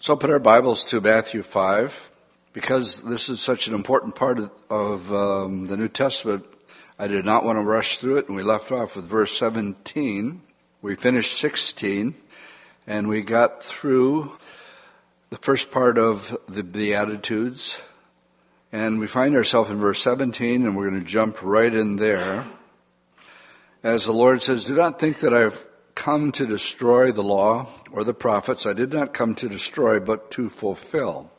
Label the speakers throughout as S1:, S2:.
S1: So put our Bibles to Matthew 5. Because this is such an important part of, of um, the New Testament, I did not want to rush through it, and we left off with verse 17. We finished 16, and we got through the first part of the Beatitudes, and we find ourselves in verse 17, and we're going to jump right in there. As the Lord says, Do not think that I've come to destroy the law or the prophets. I did not come to destroy, but to fulfill.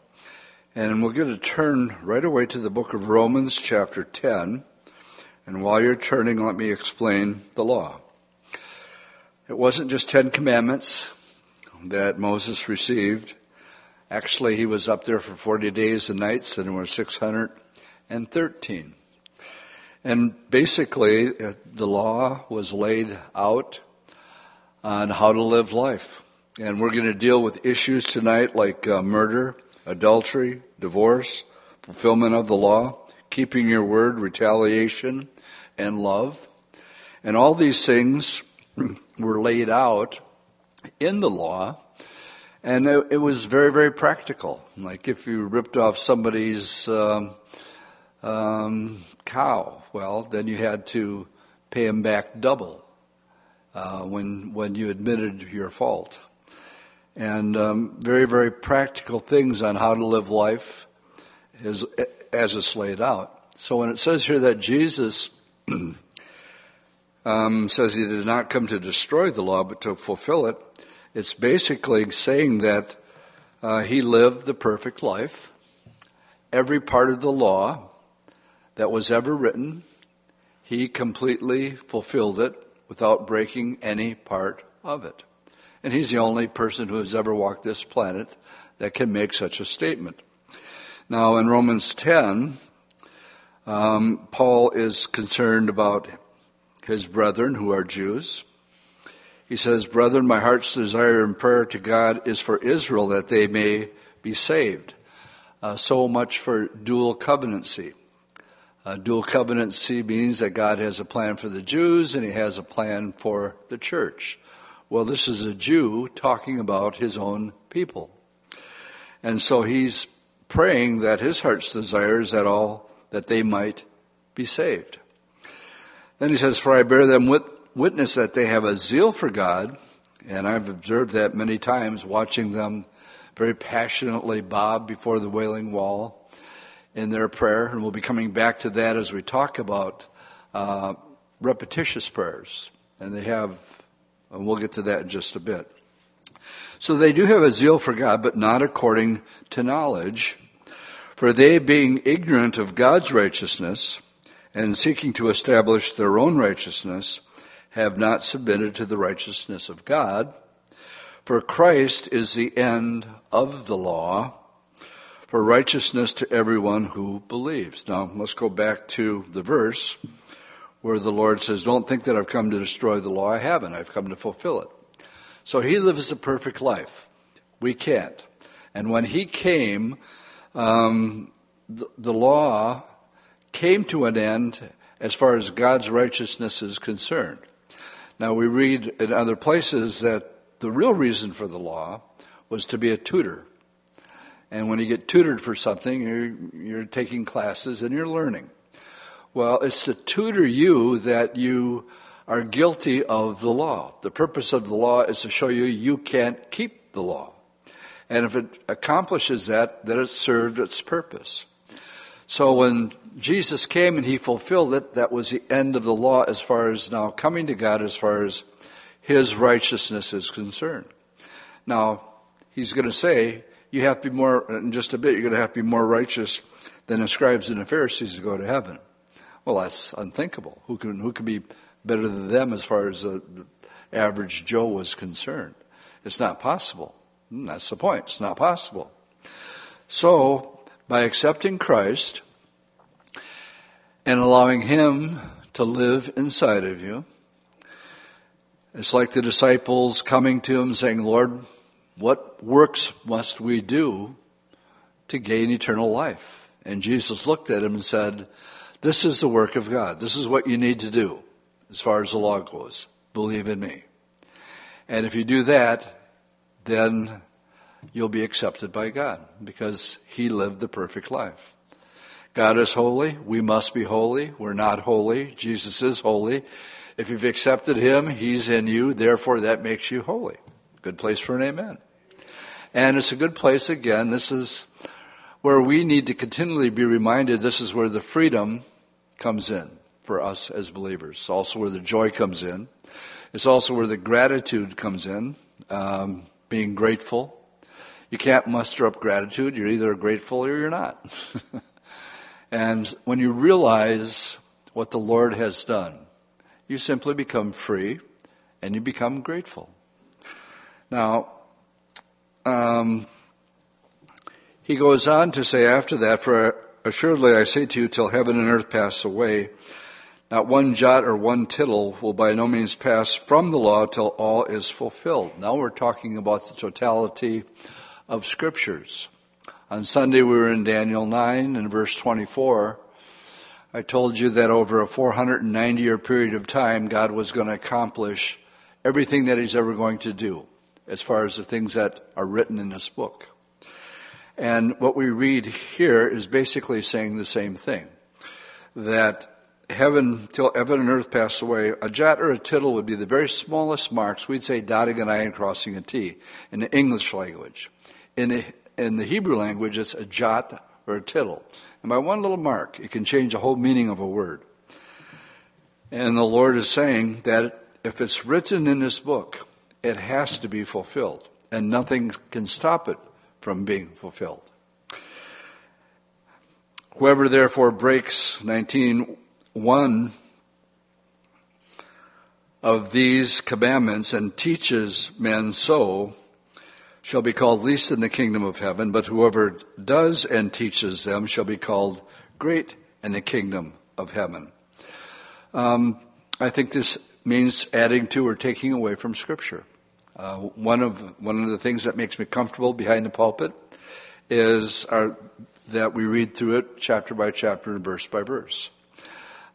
S1: And we're going to turn right away to the book of Romans, chapter 10. And while you're turning, let me explain the law. It wasn't just Ten Commandments that Moses received. Actually, he was up there for 40 days and nights, and there were 613. And basically, uh, the law was laid out on how to live life. And we're going to deal with issues tonight like uh, murder, adultery, divorce, fulfillment of the law, keeping your word, retaliation, and love. And all these things were laid out in the law, and it, it was very, very practical. Like if you ripped off somebody's um, um, cow, well, then you had to pay him back double uh, when when you admitted your fault, and um, very very practical things on how to live life, as as it's laid out. So when it says here that Jesus um, says he did not come to destroy the law but to fulfill it, it's basically saying that uh, he lived the perfect life. Every part of the law that was ever written, he completely fulfilled it without breaking any part of it. And he's the only person who has ever walked this planet that can make such a statement. Now, in Romans 10, um, Paul is concerned about his brethren who are Jews. He says, Brethren, my heart's desire and prayer to God is for Israel that they may be saved. Uh, so much for dual covenancy. Uh, dual covenancy means that God has a plan for the Jews and he has a plan for the church. Well, this is a Jew talking about his own people. And so he's praying that his heart's desire is that all, that they might be saved. Then he says, For I bear them witness that they have a zeal for God, and I've observed that many times watching them very passionately bob before the wailing wall in their prayer, and we'll be coming back to that as we talk about uh, repetitious prayers. And they have, and we'll get to that in just a bit. So they do have a zeal for God, but not according to knowledge. For they, being ignorant of God's righteousness and seeking to establish their own righteousness, have not submitted to the righteousness of God. For Christ is the end of the law for righteousness to everyone who believes. Now, let's go back to the verse where the Lord says, Don't think that I've come to destroy the law. I haven't. I've come to fulfill it. So he lives a perfect life. We can't. And when he came, um, the, the law came to an end as far as God's righteousness is concerned. Now, we read in other places that the real reason for the law was to be a tutor and when you get tutored for something, you're, you're taking classes and you're learning. Well, it's to tutor you that you are guilty of the law. The purpose of the law is to show you you can't keep the law. And if it accomplishes that, then it served its purpose. So when Jesus came and he fulfilled it, that was the end of the law as far as now coming to God as far as his righteousness is concerned. Now, he's going to say, you have to be more, in just a bit, you're going to have to be more righteous than the scribes and the Pharisees to go to heaven. Well, that's unthinkable. Who can, who can be better than them as far as the, the average Joe was concerned? It's not possible. Hmm, that's the point. It's not possible. So, by accepting Christ and allowing Him to live inside of you, it's like the disciples coming to Him saying, Lord, what works must we do to gain eternal life? And Jesus looked at him and said, This is the work of God. This is what you need to do as far as the law goes. Believe in me. And if you do that, then you'll be accepted by God because He lived the perfect life. God is holy. We must be holy. We're not holy. Jesus is holy. If you've accepted Him, He's in you. Therefore, that makes you holy. Good place for an amen. And it's a good place, again, this is where we need to continually be reminded this is where the freedom comes in for us as believers. It's also where the joy comes in. It's also where the gratitude comes in, um, being grateful. You can't muster up gratitude. You're either grateful or you're not. and when you realize what the Lord has done, you simply become free and you become grateful. Now, um, he goes on to say after that, For assuredly I say to you, till heaven and earth pass away, not one jot or one tittle will by no means pass from the law till all is fulfilled. Now we're talking about the totality of scriptures. On Sunday we were in Daniel 9 and verse 24. I told you that over a 490 year period of time, God was going to accomplish everything that He's ever going to do as far as the things that are written in this book. And what we read here is basically saying the same thing that heaven, till heaven and earth pass away, a jot or a tittle would be the very smallest marks. We'd say dotting an I and crossing a T in the English language. In the, in the Hebrew language, it's a jot or a tittle. And by one little mark, it can change the whole meaning of a word. And the Lord is saying that if it's written in this book, it has to be fulfilled, and nothing can stop it from being fulfilled. Whoever therefore breaks 19.1 of these commandments and teaches men so shall be called least in the kingdom of heaven, but whoever does and teaches them shall be called great in the kingdom of heaven. Um, I think this means adding to or taking away from Scripture. Uh, one of one of the things that makes me comfortable behind the pulpit is our, that we read through it chapter by chapter and verse by verse.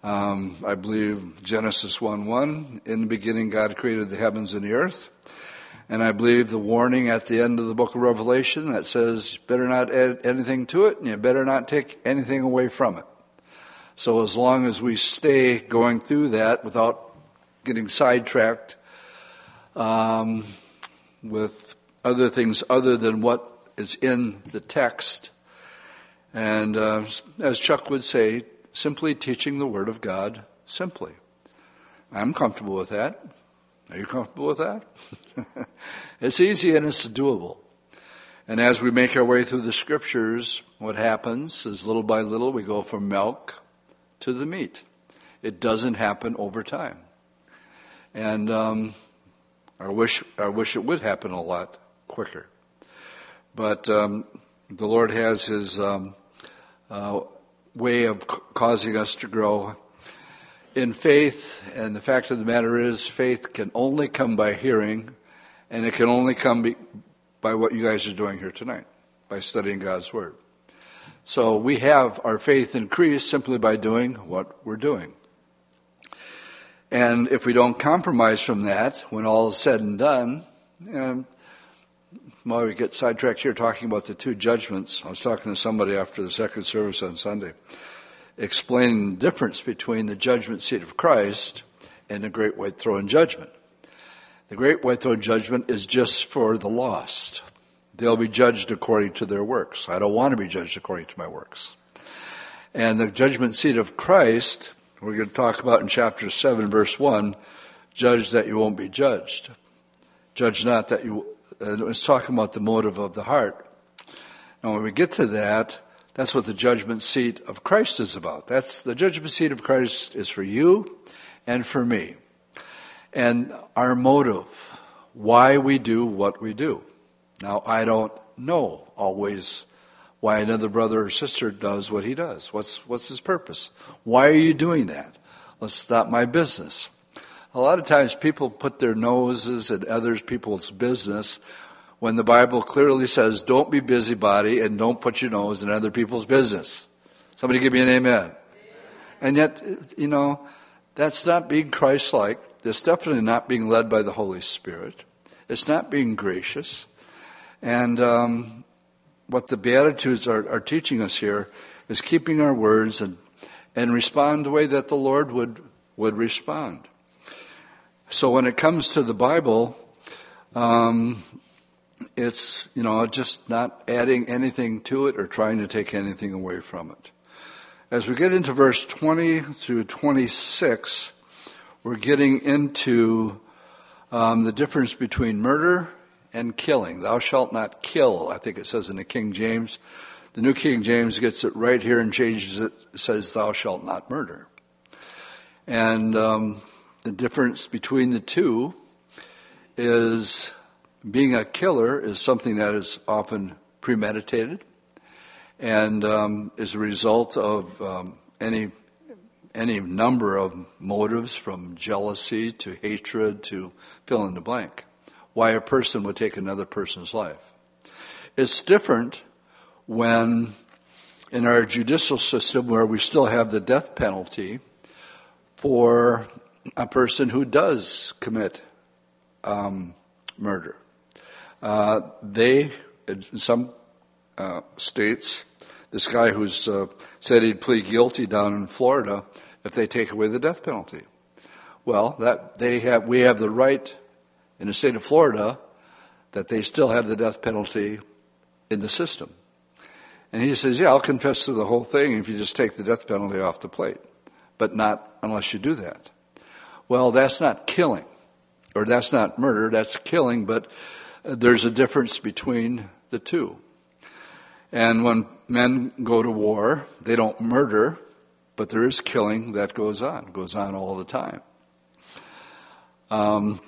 S1: Um, I believe Genesis 1 1, in the beginning God created the heavens and the earth. And I believe the warning at the end of the book of Revelation that says, better not add anything to it and you better not take anything away from it. So as long as we stay going through that without getting sidetracked um, with other things other than what is in the text. And uh, as Chuck would say, simply teaching the Word of God simply. I'm comfortable with that. Are you comfortable with that? it's easy and it's doable. And as we make our way through the scriptures, what happens is little by little we go from milk to the meat. It doesn't happen over time. And um, I wish, I wish it would happen a lot quicker. But um, the Lord has His um, uh, way of c- causing us to grow in faith, and the fact of the matter is, faith can only come by hearing, and it can only come be, by what you guys are doing here tonight, by studying God's Word. So we have our faith increased simply by doing what we're doing. And if we don't compromise from that, when all is said and done, um, we get sidetracked here talking about the two judgments. I was talking to somebody after the second service on Sunday, explaining the difference between the judgment seat of Christ and the great white throne judgment. The great white throne judgment is just for the lost. They'll be judged according to their works. I don't want to be judged according to my works. And the judgment seat of Christ we're going to talk about in chapter 7, verse 1 judge that you won't be judged. Judge not that you. Uh, it's talking about the motive of the heart. Now, when we get to that, that's what the judgment seat of Christ is about. That's the judgment seat of Christ is for you and for me. And our motive, why we do what we do. Now, I don't know always why another brother or sister does what he does. What's, what's his purpose? Why are you doing that? Let's stop my business. A lot of times people put their noses in other people's business when the Bible clearly says, don't be busybody and don't put your nose in other people's business. Somebody give me an amen. amen. And yet, you know, that's not being Christ like. It's definitely not being led by the Holy Spirit. It's not being gracious. And um, what the Beatitudes are, are teaching us here is keeping our words and, and respond the way that the Lord would, would respond. So when it comes to the Bible, um, it's, you know, just not adding anything to it or trying to take anything away from it. As we get into verse 20 through 26, we're getting into um, the difference between murder and killing. Thou shalt not kill, I think it says in the King James. The New King James gets it right here and changes it, says, Thou shalt not murder. And um, the difference between the two is being a killer is something that is often premeditated and um, is a result of um, any any number of motives from jealousy to hatred to fill in the blank why a person would take another person's life. It's different when in our judicial system where we still have the death penalty for a person who does commit um, murder. Uh, they, in some uh, states, this guy who's uh, said he'd plead guilty down in Florida if they take away the death penalty. Well, that they have, we have the right in the state of Florida that they still have the death penalty in the system. And he says, Yeah, I'll confess to the whole thing if you just take the death penalty off the plate, but not unless you do that. Well, that's not killing, or that's not murder, that's killing, but there's a difference between the two. And when men go to war, they don't murder, but there is killing that goes on, goes on all the time. Um,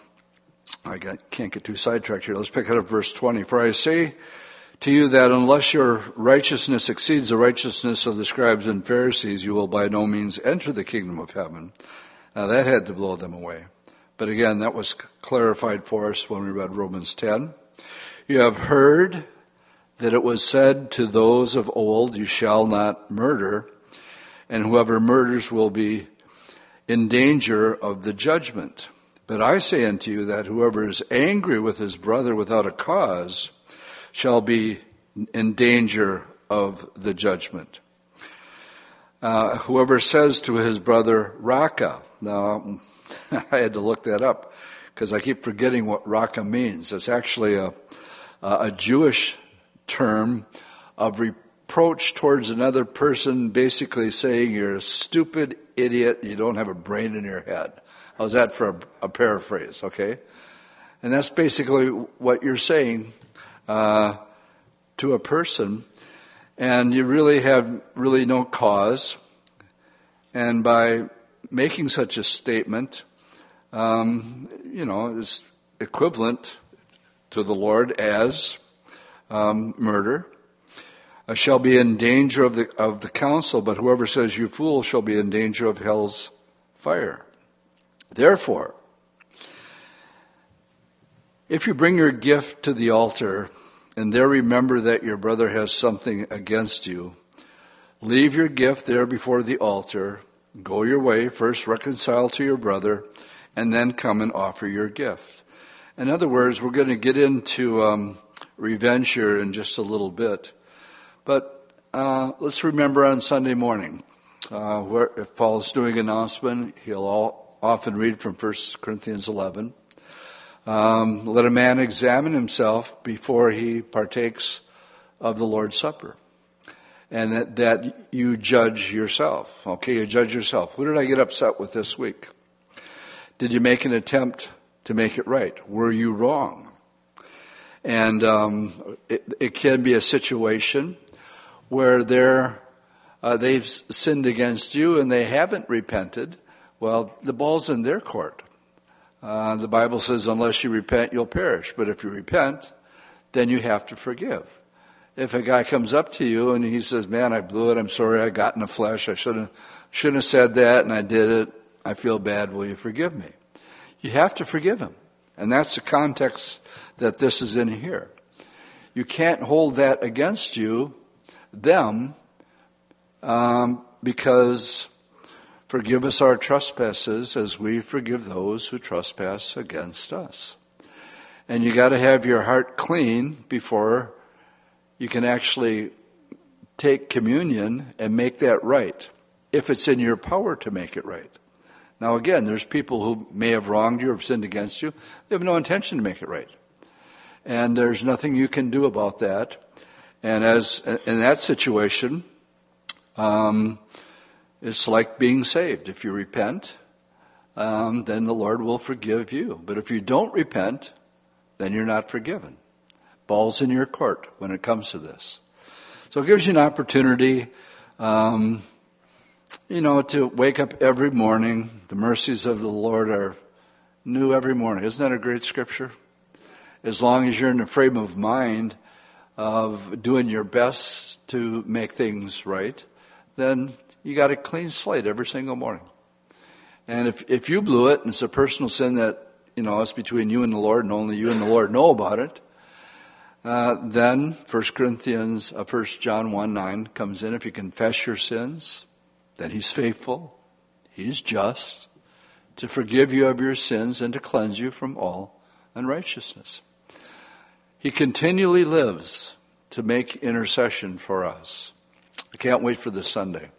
S1: I can't get too sidetracked here. Let's pick up verse 20. For I say to you that unless your righteousness exceeds the righteousness of the scribes and Pharisees, you will by no means enter the kingdom of heaven. Now that had to blow them away. But again, that was clarified for us when we read Romans 10. You have heard that it was said to those of old, You shall not murder, and whoever murders will be in danger of the judgment. But I say unto you that whoever is angry with his brother without a cause shall be in danger of the judgment. Uh, whoever says to his brother, Raca. now I had to look that up because I keep forgetting what Raca means. It's actually a, a Jewish term of reproach towards another person, basically saying you're a stupid idiot, you don't have a brain in your head. How's that for a, a paraphrase, okay? And that's basically what you're saying uh, to a person, and you really have really no cause. And by making such a statement, um, you know, is equivalent to the Lord as um, murder. Uh, shall be in danger of the of the council, but whoever says you fool shall be in danger of hell's fire. Therefore, if you bring your gift to the altar and there remember that your brother has something against you, leave your gift there before the altar, go your way, first reconcile to your brother, and then come and offer your gift. In other words, we're going to get into um, revenge here in just a little bit. But uh, let's remember on Sunday morning, uh, where if Paul's doing an announcement, he'll all, often read from 1 Corinthians 11. Um, let a man examine himself before he partakes of the Lord's Supper. And that, that you judge yourself. Okay, you judge yourself. Who did I get upset with this week? Did you make an attempt to make it right? Were you wrong? And um, it, it, can be a situation where uh, they've sinned against you and they haven't repented, well, the ball's in their court. Uh, the Bible says, unless you repent, you'll perish. But if you repent, then you have to forgive. If a guy comes up to you and he says, Man, I blew it. I'm sorry. I got in the flesh. I shouldn't, shouldn't have said that and I did it. I feel bad. Will you forgive me? You have to forgive him. And that's the context that this is in here. You can't hold that against you, them, um, because Forgive us our trespasses as we forgive those who trespass against us. And you got to have your heart clean before you can actually take communion and make that right, if it's in your power to make it right. Now, again, there's people who may have wronged you or sinned against you. They have no intention to make it right. And there's nothing you can do about that. And as in that situation, um, it's like being saved. If you repent, um, then the Lord will forgive you. But if you don't repent, then you're not forgiven. Ball's in your court when it comes to this. So it gives you an opportunity, um, you know, to wake up every morning. The mercies of the Lord are new every morning. Isn't that a great scripture? As long as you're in the frame of mind of doing your best to make things right, then you got a clean slate every single morning. And if, if you blew it and it's a personal sin that, you know, it's between you and the Lord and only you and the Lord know about it, uh, then 1 Corinthians, uh, 1 John 1 9 comes in. If you confess your sins, then he's faithful, he's just to forgive you of your sins and to cleanse you from all unrighteousness. He continually lives to make intercession for us. I can't wait for this Sunday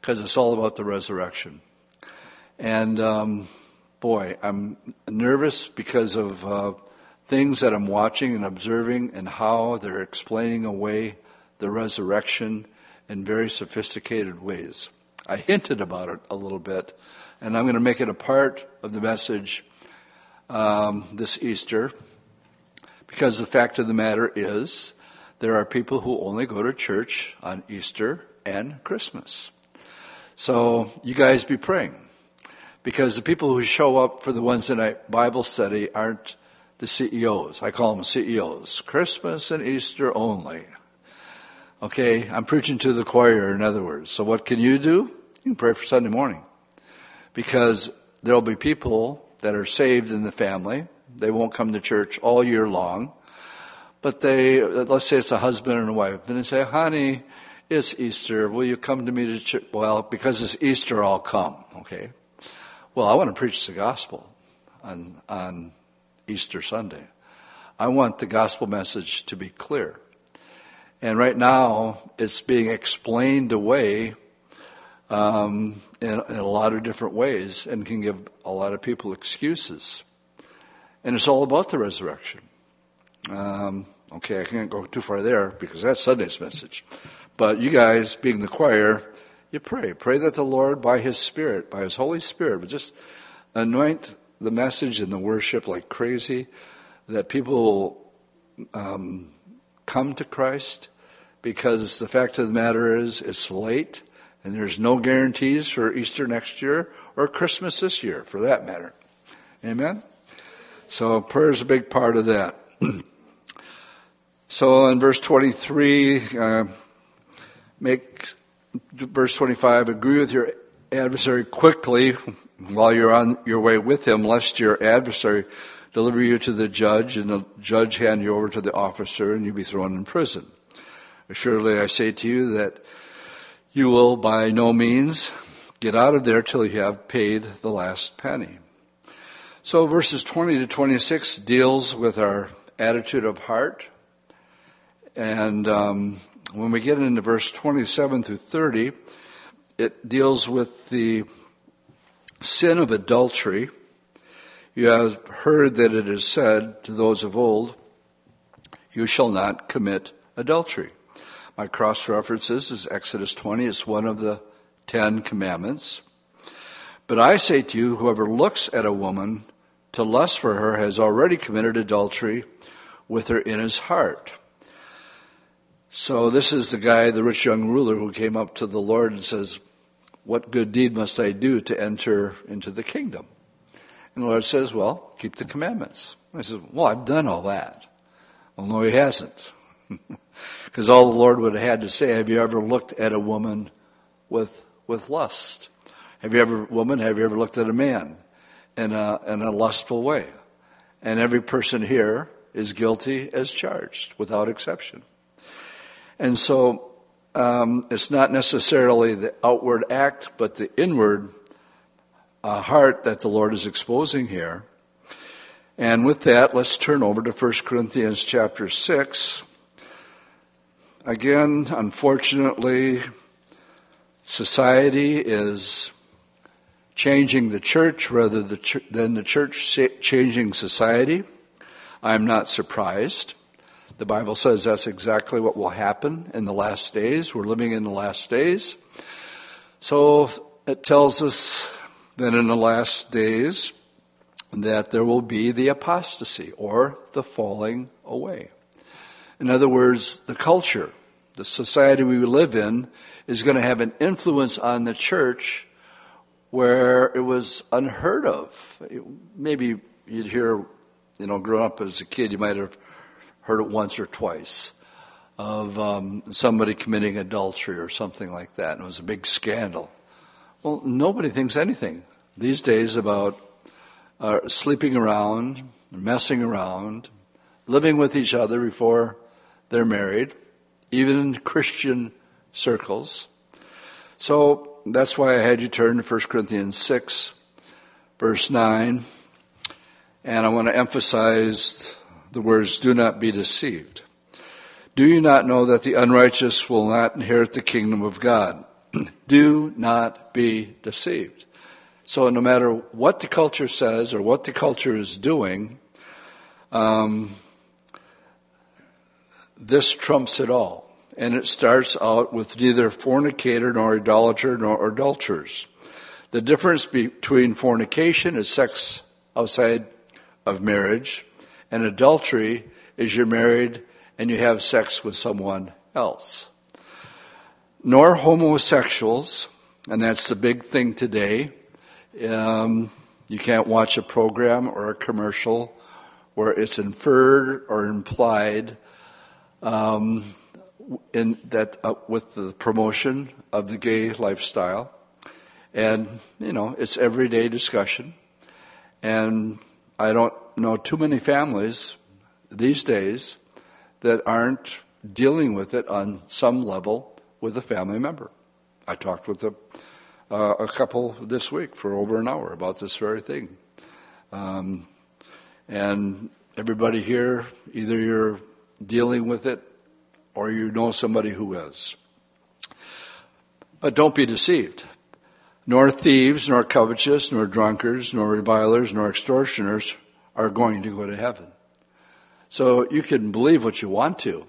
S1: because it's all about the resurrection. And um, boy, I'm nervous because of uh, things that I'm watching and observing and how they're explaining away the resurrection in very sophisticated ways. I hinted about it a little bit, and I'm going to make it a part of the message um, this Easter because the fact of the matter is there are people who only go to church on Easter and Christmas. So you guys be praying because the people who show up for the Wednesday night Bible study aren't the CEOs. I call them CEOs. Christmas and Easter only. Okay, I'm preaching to the choir, in other words. So what can you do? You can pray for Sunday morning. Because there'll be people that are saved in the family. They won't come to church all year long. But they, let's say it's a husband and a wife, and they say, honey, it's Easter. Will you come to me to church? Well, because it's Easter, I'll come. Okay. Well, I want to preach the gospel on, on Easter Sunday. I want the gospel message to be clear. And right now, it's being explained away um, in, in, a lot of different ways and can give a lot of people excuses. And it's all about the resurrection. Um, okay, I can't go too far there because that's Sunday's message. But you guys, being the choir, you pray. Pray that the Lord, by His Spirit, by His Holy Spirit, would just anoint the message and the worship like crazy, that people will um, come to Christ because the fact of the matter is it's late and there's no guarantees for Easter next year or Christmas this year for that matter. Amen? So prayer is a big part of that. so in verse 23, uh, make verse 25 agree with your adversary quickly while you're on your way with him, lest your adversary deliver you to the judge, and the judge hand you over to the officer, and you be thrown in prison. Assuredly, I say to you that you will by no means get out of there till you have paid the last penny. So, verses 20 to 26 deals with our attitude of heart. And um, when we get into verse 27 through 30, it deals with the sin of adultery, you have heard that it is said to those of old, You shall not commit adultery. My cross references is Exodus 20, it's one of the Ten Commandments. But I say to you, whoever looks at a woman to lust for her has already committed adultery with her in his heart. So this is the guy, the rich young ruler, who came up to the Lord and says, what good deed must I do to enter into the kingdom? And the Lord says, Well, keep the commandments. I says, Well, I've done all that. Well, no, he hasn't. Because all the Lord would have had to say, Have you ever looked at a woman with, with lust? Have you ever, woman, have you ever looked at a man in a, in a lustful way? And every person here is guilty as charged, without exception. And so um, it's not necessarily the outward act, but the inward uh, heart that the Lord is exposing here. And with that, let's turn over to 1 Corinthians chapter 6. Again, unfortunately, society is changing the church rather than the church changing society. I'm not surprised. The Bible says that's exactly what will happen in the last days. We're living in the last days. So it tells us that in the last days that there will be the apostasy or the falling away. In other words, the culture, the society we live in is going to have an influence on the church where it was unheard of. Maybe you'd hear, you know, growing up as a kid, you might have heard it once or twice of um, somebody committing adultery or something like that, and it was a big scandal. Well, nobody thinks anything these days about uh, sleeping around, messing around, living with each other before they're married, even in Christian circles. So that's why I had you turn to 1 Corinthians 6, verse 9. And I want to emphasize the words, do not be deceived. Do you not know that the unrighteous will not inherit the kingdom of God? do not be deceived. So, no matter what the culture says or what the culture is doing, um, this trumps it all. And it starts out with neither fornicator nor idolater nor adulterers. The difference between fornication is sex outside of marriage, and adultery is you're married and you have sex with someone else. Nor homosexuals, and that's the big thing today. Um, you can't watch a program or a commercial where it's inferred or implied um, in that uh, with the promotion of the gay lifestyle, and you know it's everyday discussion, and I don't know too many families these days that aren't dealing with it on some level with a family member. I talked with a, uh, a couple this week for over an hour about this very thing. Um, and everybody here, either you're dealing with it or you know somebody who is. But don't be deceived. Nor thieves, nor covetous, nor drunkards, nor revilers, nor extortioners are going to go to heaven. So you can believe what you want to.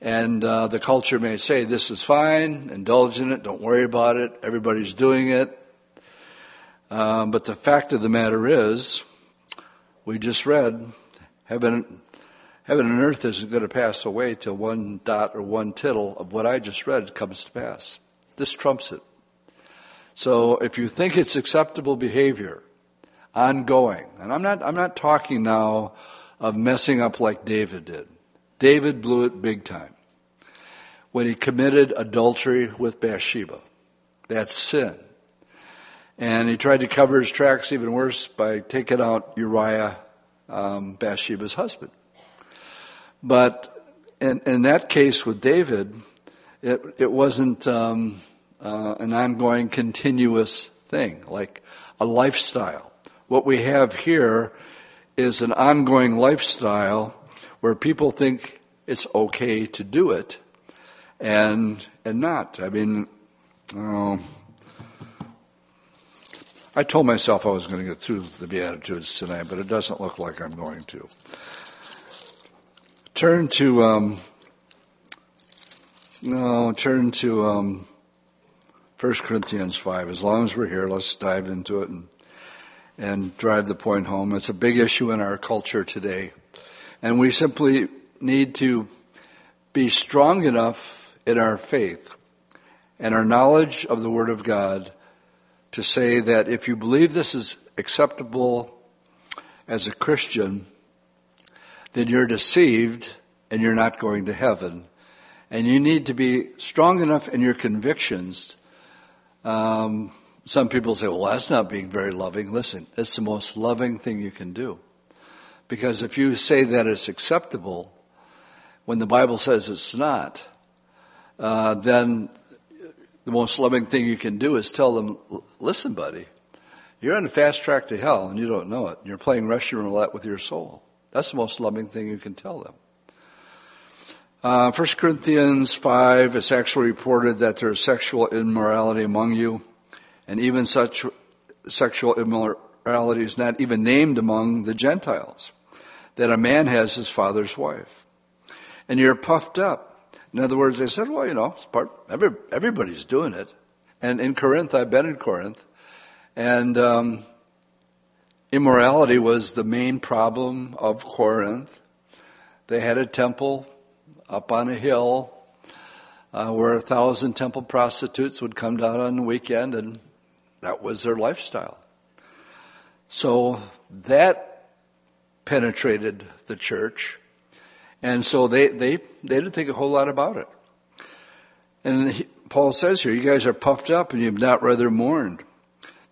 S1: And uh, the culture may say, this is fine, indulge in it, don't worry about it, everybody's doing it. Um, but the fact of the matter is, we just read, heaven, heaven and earth isn't going to pass away till one dot or one tittle of what I just read comes to pass. This trumps it. So if you think it's acceptable behavior, ongoing, and I'm not, I'm not talking now of messing up like David did. David blew it big time when he committed adultery with Bathsheba. That's sin. And he tried to cover his tracks even worse by taking out Uriah, um, Bathsheba's husband. But in, in, that case with David, it, it wasn't um, uh, an ongoing, continuous thing, like a lifestyle. What we have here is an ongoing lifestyle where people think it's okay to do it and and not. I mean, uh, I told myself I was going to get through the Beatitudes tonight, but it doesn't look like I'm going to. Turn to um, no, turn to um, 1 Corinthians 5. As long as we're here, let's dive into it and and drive the point home. It's a big issue in our culture today. And we simply need to be strong enough in our faith and our knowledge of the Word of God to say that if you believe this is acceptable as a Christian, then you're deceived and you're not going to heaven. And you need to be strong enough in your convictions um, some people say, well, that's not being very loving. Listen, it's the most loving thing you can do. Because if you say that it's acceptable when the Bible says it's not, uh, then the most loving thing you can do is tell them, listen, buddy, You're on a fast track to hell and you don't know it. You're playing Russian roulette with your soul. That's the most loving thing you can tell them. Uh, 1 Corinthians 5, it's actually reported that there is sexual immorality among you, and even such sexual immorality is not even named among the Gentiles, that a man has his father's wife. And you're puffed up. In other words, they said, well, you know, it's part, every, everybody's doing it. And in Corinth, I've been in Corinth, and um, immorality was the main problem of Corinth. They had a temple up on a hill uh, where a thousand temple prostitutes would come down on the weekend, and that was their lifestyle. So that penetrated the church, and so they, they, they didn't think a whole lot about it. And he, Paul says here, you guys are puffed up and you've not rather mourned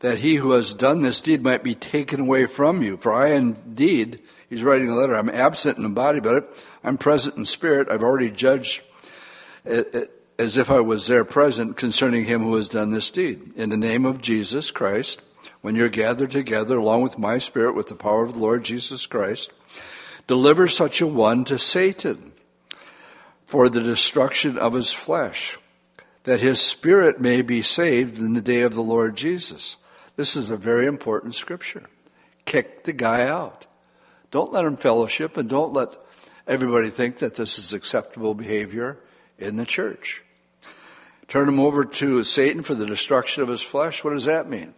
S1: that he who has done this deed might be taken away from you. For I indeed, he's writing a letter, I'm absent in the body, but I'm present in spirit. I've already judged as if I was there present concerning him who has done this deed. In the name of Jesus Christ, when you're gathered together along with my spirit with the power of the Lord Jesus Christ, deliver such a one to Satan for the destruction of his flesh, that his spirit may be saved in the day of the Lord Jesus. This is a very important scripture. Kick the guy out. Don't let him fellowship and don't let everybody think that this is acceptable behavior in the church. Turn him over to Satan for the destruction of his flesh. What does that mean?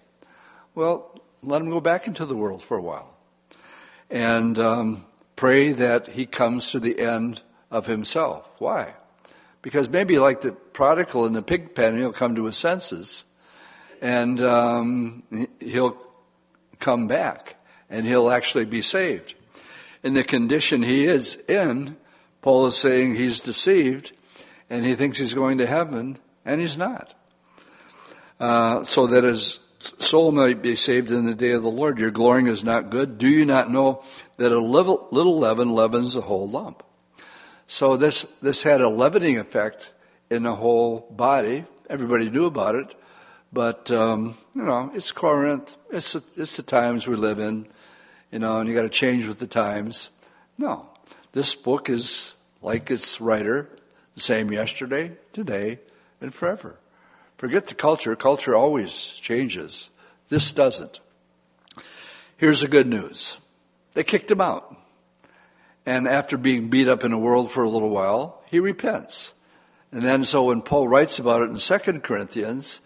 S1: Well, let him go back into the world for a while. And um, pray that he comes to the end of himself. Why? Because maybe like the prodigal in the pig pen, he'll come to his senses and um, he'll come back and he'll actually be saved. In the condition he is in, Paul is saying he's deceived and he thinks he's going to heaven and he's not. Uh, so that his soul might be saved in the day of the Lord. Your glorying is not good. Do you not know that a little, little leaven leavens the whole lump? So this, this had a leavening effect in the whole body. Everybody knew about it. But um, you know, it's Corinth. It's it's the times we live in, you know, and you got to change with the times. No, this book is like its writer, the same yesterday, today, and forever. Forget the culture. Culture always changes. This doesn't. Here's the good news. They kicked him out. And after being beat up in the world for a little while, he repents. And then so when Paul writes about it in 2 Corinthians,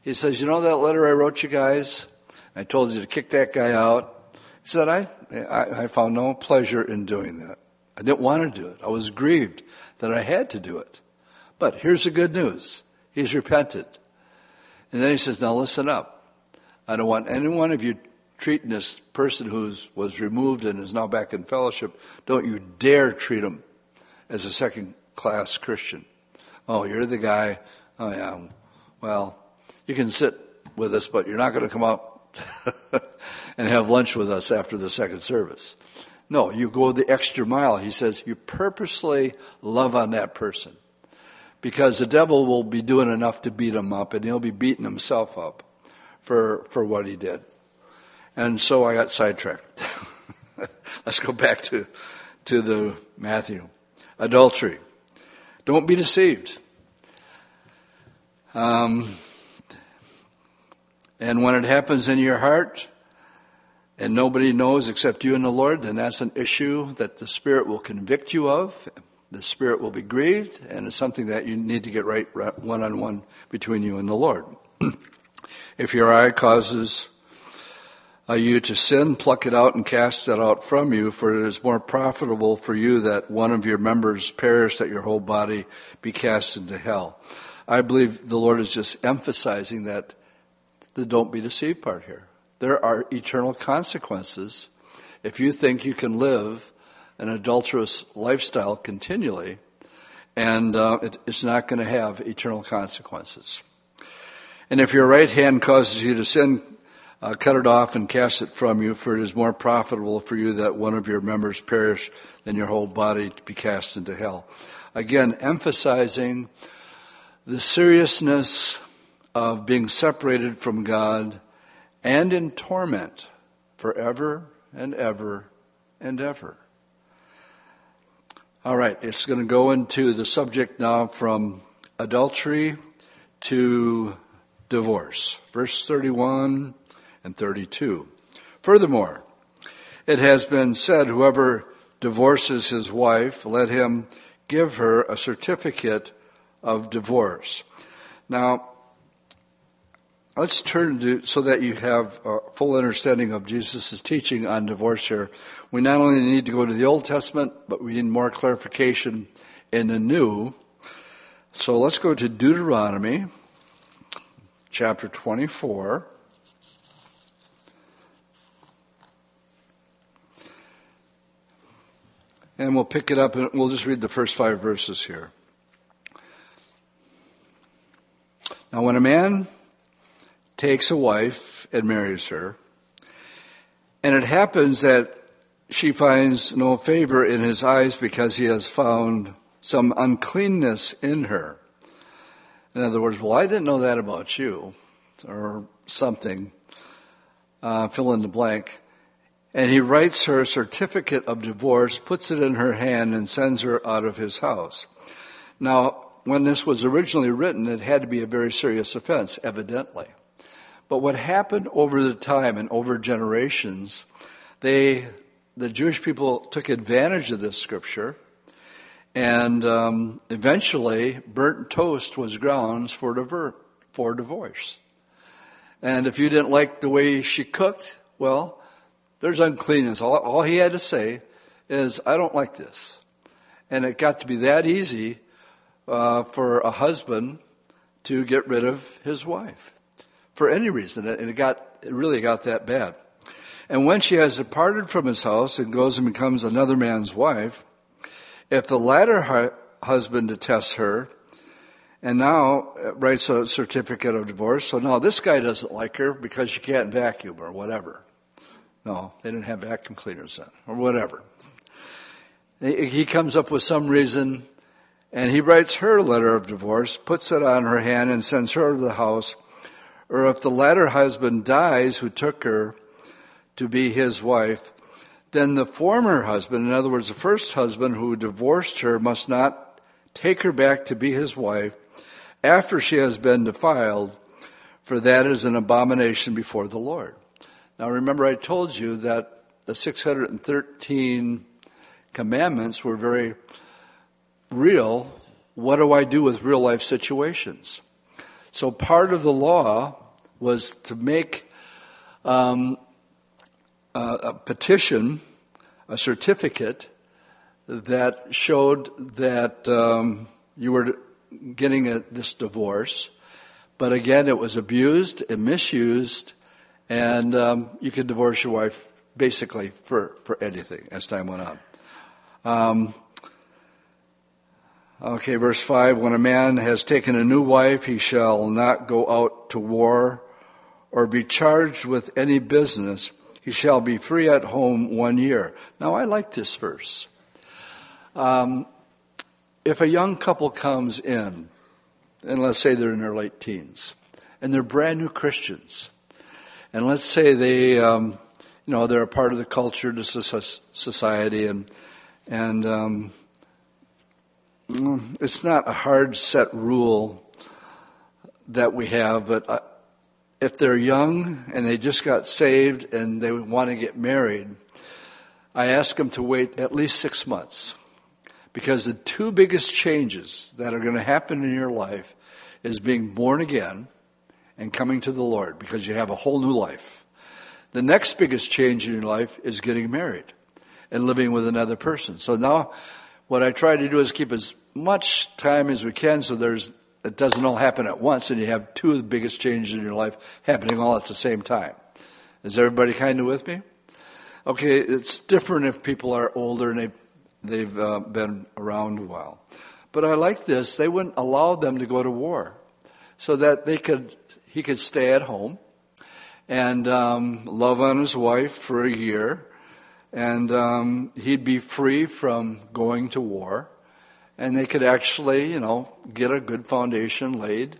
S1: he says, You know that letter I wrote you guys? I told you to kick that guy out. He said, I, I, I found no pleasure in doing that. I didn't want to do it. I was grieved that I had to do it. But here's the good news He's repented. And then he says, Now listen up. I don't want any one of you treating this person who was removed and is now back in fellowship, don't you dare treat him as a second class Christian. Oh, you're the guy. Oh, yeah. Well, you can sit with us, but you're not going to come up and have lunch with us after the second service. No, you go the extra mile. He says you purposely love on that person because the devil will be doing enough to beat him up and he'll be beating himself up for, for what he did. And so I got sidetracked. Let's go back to, to the Matthew. Adultery. Don't be deceived. Um, and when it happens in your heart and nobody knows except you and the Lord, then that's an issue that the Spirit will convict you of. The Spirit will be grieved, and it's something that you need to get right one on one between you and the Lord. if your eye causes uh, you to sin, pluck it out and cast it out from you, for it is more profitable for you that one of your members perish, that your whole body be cast into hell. I believe the Lord is just emphasizing that the don't be deceived part here. There are eternal consequences if you think you can live an adulterous lifestyle continually, and uh, it, it's not going to have eternal consequences. And if your right hand causes you to sin, uh, cut it off and cast it from you, for it is more profitable for you that one of your members perish than your whole body to be cast into hell. Again, emphasizing the seriousness of being separated from God and in torment forever and ever and ever. All right, it's going to go into the subject now from adultery to divorce. Verse 31 and 32. Furthermore, it has been said, whoever divorces his wife, let him give her a certificate of divorce. Now, let's turn to, so that you have a full understanding of Jesus' teaching on divorce here. We not only need to go to the Old Testament, but we need more clarification in the New. So let's go to Deuteronomy chapter 24. And we'll pick it up and we'll just read the first five verses here. Now, when a man takes a wife and marries her, and it happens that she finds no favor in his eyes because he has found some uncleanness in her. In other words, well, I didn't know that about you, or something. Uh, fill in the blank. And he writes her a certificate of divorce, puts it in her hand, and sends her out of his house. Now, when this was originally written, it had to be a very serious offense, evidently. But what happened over the time and over generations, they, the Jewish people took advantage of this scripture, and um, eventually, burnt toast was grounds for, diver- for divorce. And if you didn't like the way she cooked, well, there's uncleanness. All, all he had to say is, I don't like this. And it got to be that easy uh, for a husband to get rid of his wife for any reason. And it got, it really got that bad. And when she has departed from his house and goes and becomes another man's wife, if the latter hu- husband detests her and now uh, writes a certificate of divorce, so now this guy doesn't like her because she can't vacuum or whatever. No, they didn't have vacuum cleaners then, or whatever. He comes up with some reason, and he writes her a letter of divorce, puts it on her hand, and sends her to the house. Or if the latter husband dies who took her to be his wife, then the former husband, in other words, the first husband who divorced her, must not take her back to be his wife after she has been defiled, for that is an abomination before the Lord. Now remember, I told you that the 613 commandments were very real. What do I do with real life situations? So part of the law was to make um, a, a petition, a certificate that showed that um, you were getting a, this divorce. But again, it was abused and misused and um, you could divorce your wife basically for, for anything as time went on. Okay, verse 5 When a man has taken a new wife, he shall not go out to war or be charged with any business. He shall be free at home one year. Now, I like this verse. Um, if a young couple comes in, and let's say they're in their late teens, and they're brand new Christians, and let's say they, um, you know, they're a part of the culture, the society, and and um, it's not a hard set rule that we have, but uh, if they're young and they just got saved and they want to get married, I ask them to wait at least six months. Because the two biggest changes that are going to happen in your life is being born again and coming to the Lord because you have a whole new life. The next biggest change in your life is getting married and living with another person. So now what I try to do is keep as much time as we can so there's it doesn't all happen at once and you have two of the biggest changes in your life happening all at the same time. Is everybody kind of with me? Okay, it's different if people are older and they've, they've uh, been around a while. But I like this. They wouldn't allow them to go to war so that they could he could stay at home and um, love on his wife for a year, and um, he'd be free from going to war, and they could actually, you know, get a good foundation laid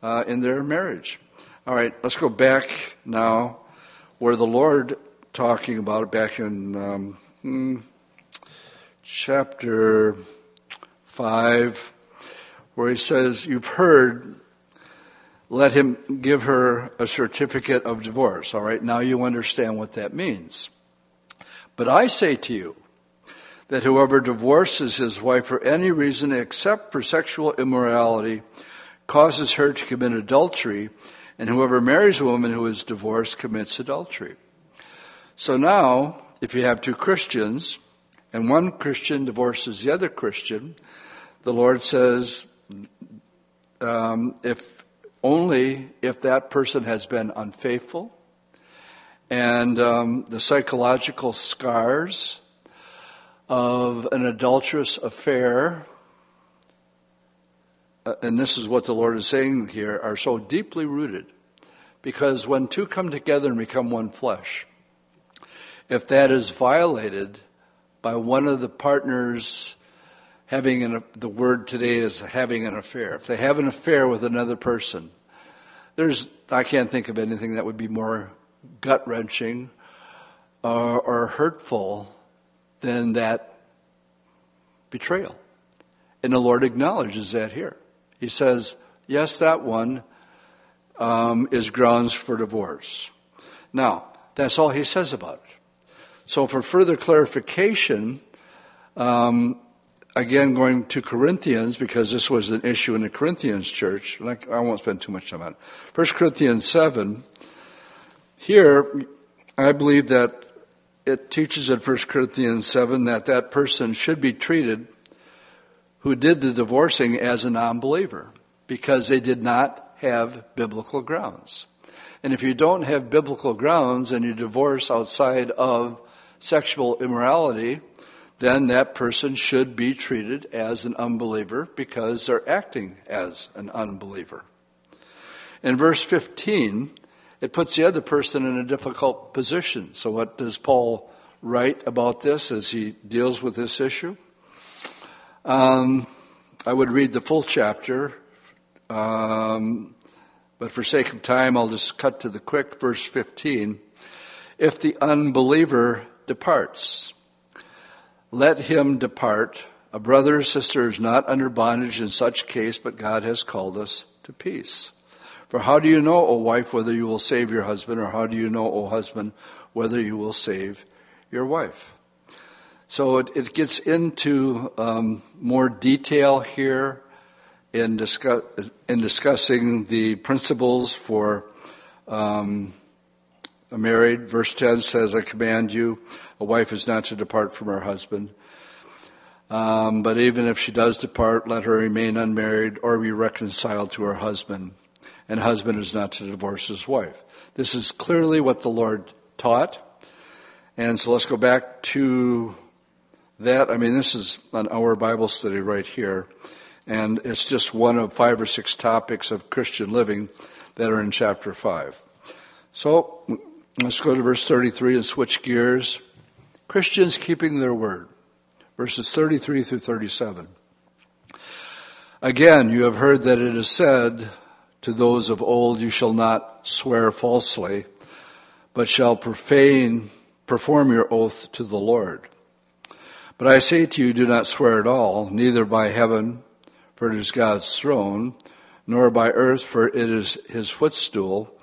S1: uh, in their marriage. All right, let's go back now where the Lord talking about it back in um, hmm, chapter 5, where he says, You've heard, let him give her a certificate of divorce. All right, now you understand what that means. But I say to you that whoever divorces his wife for any reason except for sexual immorality causes her to commit adultery, and whoever marries a woman who is divorced commits adultery. So now, if you have two Christians, and one Christian divorces the other Christian, the Lord says, um, if only if that person has been unfaithful, and um, the psychological scars of an adulterous affair, uh, and this is what the Lord is saying here, are so deeply rooted. Because when two come together and become one flesh, if that is violated by one of the partners having an, the word today is having an affair. If they have an affair with another person, there's, I can't think of anything that would be more gut wrenching or, or hurtful than that betrayal. And the Lord acknowledges that here. He says, yes, that one um, is grounds for divorce. Now, that's all he says about it. So, for further clarification, um, again, going to Corinthians, because this was an issue in the Corinthians church, like, I won't spend too much time on it. 1 Corinthians 7, here, I believe that it teaches in 1 Corinthians 7 that that person should be treated who did the divorcing as a non believer because they did not have biblical grounds. And if you don't have biblical grounds and you divorce outside of sexual immorality, then that person should be treated as an unbeliever because they're acting as an unbeliever. In verse 15, it puts the other person in a difficult position. So, what does Paul write about this as he deals with this issue? Um, I would read the full chapter, um, but for sake of time, I'll just cut to the quick verse 15. If the unbeliever departs, let him depart. A brother or sister is not under bondage in such case, but God has called us to peace. For how do you know, O wife, whether you will save your husband, or how do you know, O husband, whether you will save your wife? So it, it gets into um, more detail here in, discuss, in, discussing the principles for um, a married. Verse 10 says, I command you, a wife is not to depart from her husband. Um, but even if she does depart, let her remain unmarried or be reconciled to her husband and husband is not to divorce his wife. This is clearly what the Lord taught. And so let's go back to that. I mean, this is an hour Bible study right here. And it's just one of five or six topics of Christian living that are in chapter 5. So let's go to verse 33 and switch gears. Christians keeping their word. Verses 33 through 37. Again, you have heard that it is said, to those of old, you shall not swear falsely, but shall profane, perform your oath to the Lord. But I say to you, do not swear at all, neither by heaven, for it is God's throne, nor by earth, for it is his footstool,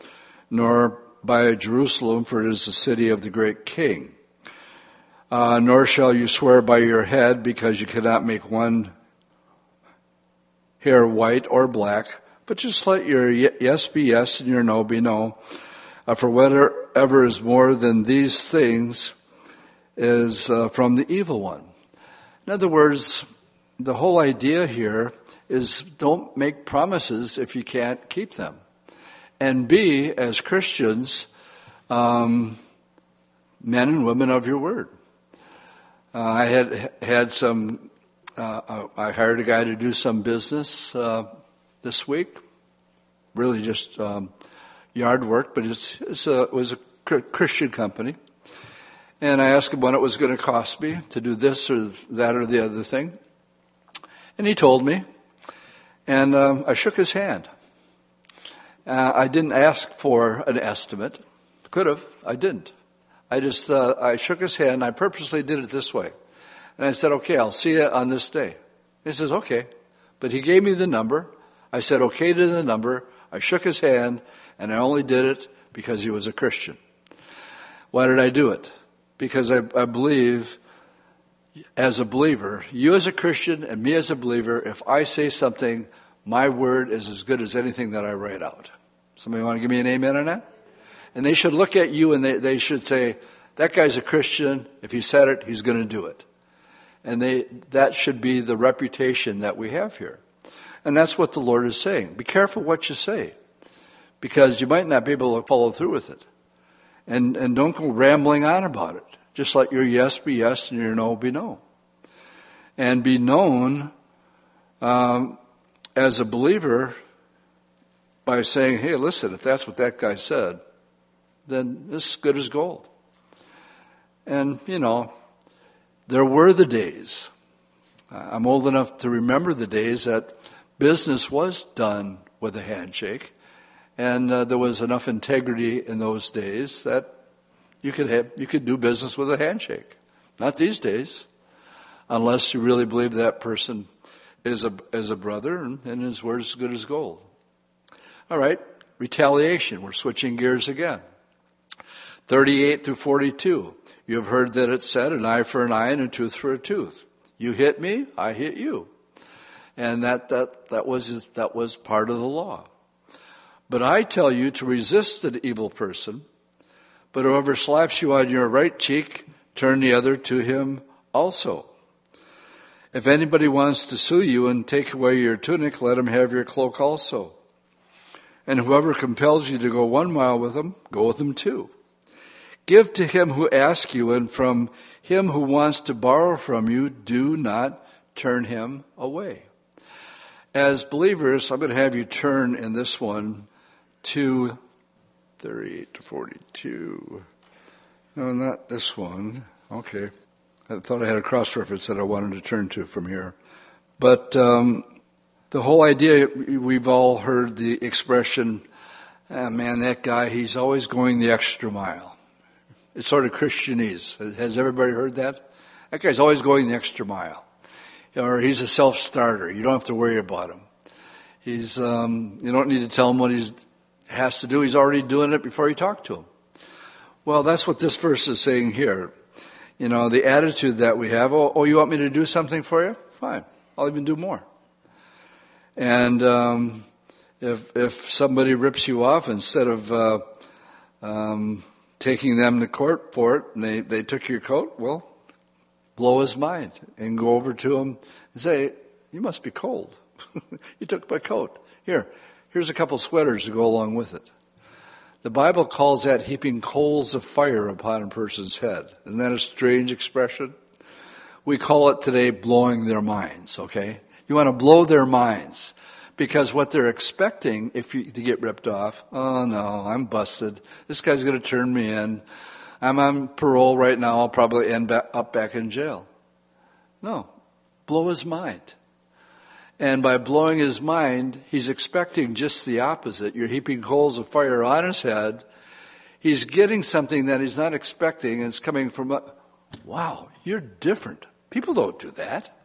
S1: nor by Jerusalem, for it is the city of the great king. Uh, nor shall you swear by your head, because you cannot make one hair white or black but just let your yes be yes and your no be no. Uh, for whatever is more than these things is uh, from the evil one. In other words, the whole idea here is don't make promises if you can't keep them. And be, as Christians, um, men and women of your word. Uh, I had had some. Uh, I hired a guy to do some business uh, this week. Really just um, yard work, but it's, it's a, it was a Christian company. And I asked him what it was going to cost me to do this or that or the other thing. And he told me. And um, I shook his hand. Uh, I didn't ask for an estimate Could have. I didn't. I just, uh, I shook his hand. I purposely did it this way. And I said, okay, I'll see you on this day. He says, okay. But he gave me the number. I said, okay to the number. I shook his hand, and I only did it because he was a Christian. Why did I do it? Because I, I believe, as a believer, you as a Christian and me as a believer, if I say something, my word is as good as anything that I write out. Somebody want to give me an amen on that? And they should look at you and they, they should say, that guy's a Christian. If he said it, he's going to do it. And they, that should be the reputation that we have here. And that's what the Lord is saying. Be careful what you say, because you might not be able to follow through with it. And, and don't go rambling on about it. Just let your yes be yes and your no be no. And be known um, as a believer by saying, hey, listen, if that's what that guy said, then this is good as gold. And, you know, there were the days. I'm old enough to remember the days that business was done with a handshake. And uh, there was enough integrity in those days that you could have, you could do business with a handshake. Not these days, unless you really believe that person is a, is a brother and, and his word is as good as gold. All right, retaliation. We're switching gears again. 38 through 42. You have heard that it said, an eye for an eye and a tooth for a tooth. You hit me, I hit you. And that, that, that, was, that was part of the law. But I tell you to resist the evil person, but whoever slaps you on your right cheek, turn the other to him also. If anybody wants to sue you and take away your tunic, let him have your cloak also. And whoever compels you to go one mile with him, go with him two. Give to him who asks you, and from him who wants to borrow from you, do not turn him away. As believers, I'm going to have you turn in this one to 38 to 42. No, not this one. Okay. I thought I had a cross reference that I wanted to turn to from here. But um, the whole idea, we've all heard the expression, ah, man, that guy, he's always going the extra mile. It's sort of Christianese. Has everybody heard that? That guy's always going the extra mile. Or he's a self-starter. You don't have to worry about him. He's, um, you don't need to tell him what he has to do. He's already doing it before you talk to him. Well, that's what this verse is saying here. You know, the attitude that we have, oh, oh you want me to do something for you? Fine. I'll even do more. And um, if, if somebody rips you off, instead of uh, um, taking them to court for it, and they, they took your coat, well, blow his mind and go over to him and say, You must be cold. you took my coat. Here, here's a couple sweaters to go along with it. The Bible calls that heaping coals of fire upon a person's head. Isn't that a strange expression? We call it today blowing their minds, okay? You want to blow their minds because what they're expecting if you to get ripped off oh no i'm busted this guy's going to turn me in i'm on parole right now i'll probably end up back in jail. No. Blow his mind. And by blowing his mind he's expecting just the opposite. You're heaping coals of fire on his head. He's getting something that he's not expecting and it's coming from a, wow you're different. People don't do that.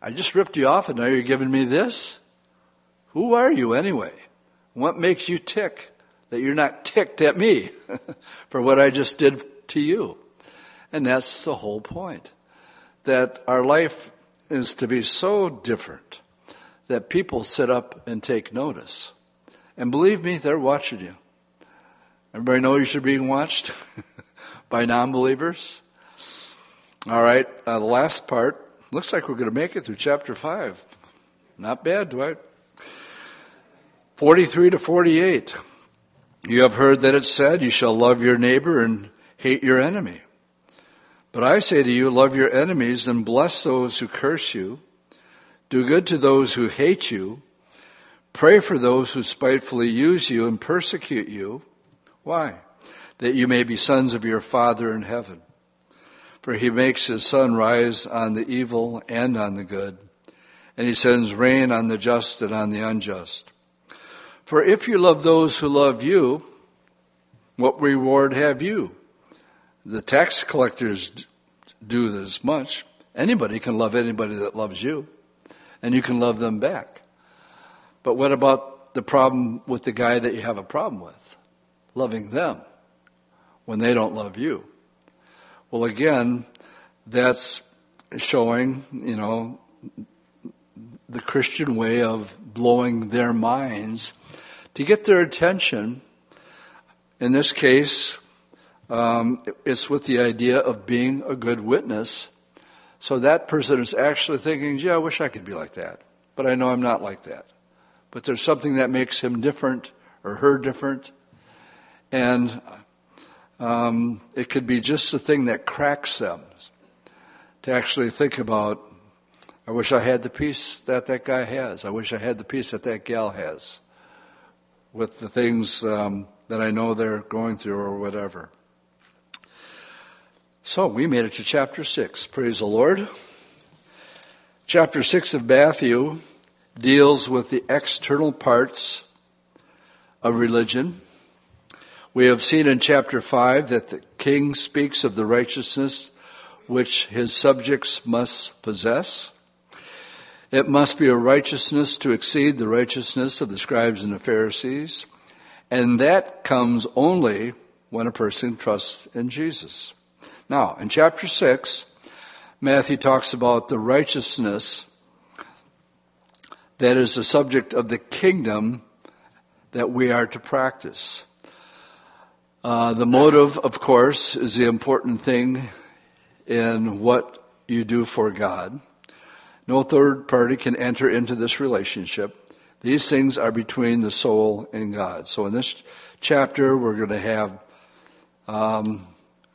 S1: I just ripped you off and now you're giving me this? Who are you anyway? What makes you tick that you're not ticked at me for what I just did to you? And that's the whole point. That our life is to be so different that people sit up and take notice. And believe me, they're watching you. Everybody know you should be being watched by non believers? All right, uh, the last part. Looks like we're going to make it through chapter 5. Not bad, Dwight. 43 to 48. You have heard that it said, You shall love your neighbor and hate your enemy. But I say to you, love your enemies and bless those who curse you. Do good to those who hate you. Pray for those who spitefully use you and persecute you. Why? That you may be sons of your Father in heaven. For he makes his sun rise on the evil and on the good, and he sends rain on the just and on the unjust. For if you love those who love you, What reward have you? The tax collectors do this much. Anybody can love anybody that loves you, and you can love them back. But what about the problem with the guy that you have a problem with? Loving them when they don't love you. Well, again, that's showing, you know, the Christian way of blowing their minds to get their attention. In this case, um, it's with the idea of being a good witness. So that person is actually thinking, yeah, I wish I could be like that. But I know I'm not like that. But there's something that makes him different or her different. And um, it could be just the thing that cracks them to actually think about I wish I had the peace that that guy has. I wish I had the peace that that gal has with the things um, that I know they're going through or whatever. So we made it to chapter 6. Praise the Lord. Chapter 6 of Matthew deals with the external parts of religion. We have seen in chapter 5 that the king speaks of the righteousness which his subjects must possess. It must be a righteousness to exceed the righteousness of the scribes and the Pharisees, and that comes only when a person trusts in Jesus. Now, in chapter 6, Matthew talks about the righteousness that is the subject of the kingdom that we are to practice. Uh, the motive, of course, is the important thing in what you do for God. No third party can enter into this relationship. These things are between the soul and God. So in this chapter, we're going to have um,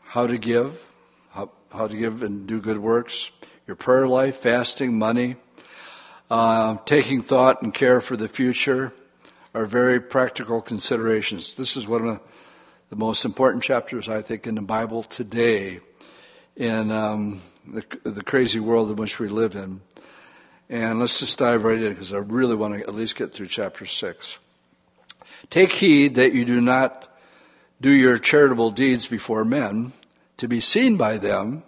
S1: how to give, how, how, to give and do good works, your prayer life, fasting, money, uh, taking thought and care for the future are very practical considerations. This is one of the most important chapters, I think, in the Bible today in um, the, the crazy world in which we live in. And let's just dive right in because I really want to at least get through chapter 6. Take heed that you do not do your charitable deeds before men to be seen by them,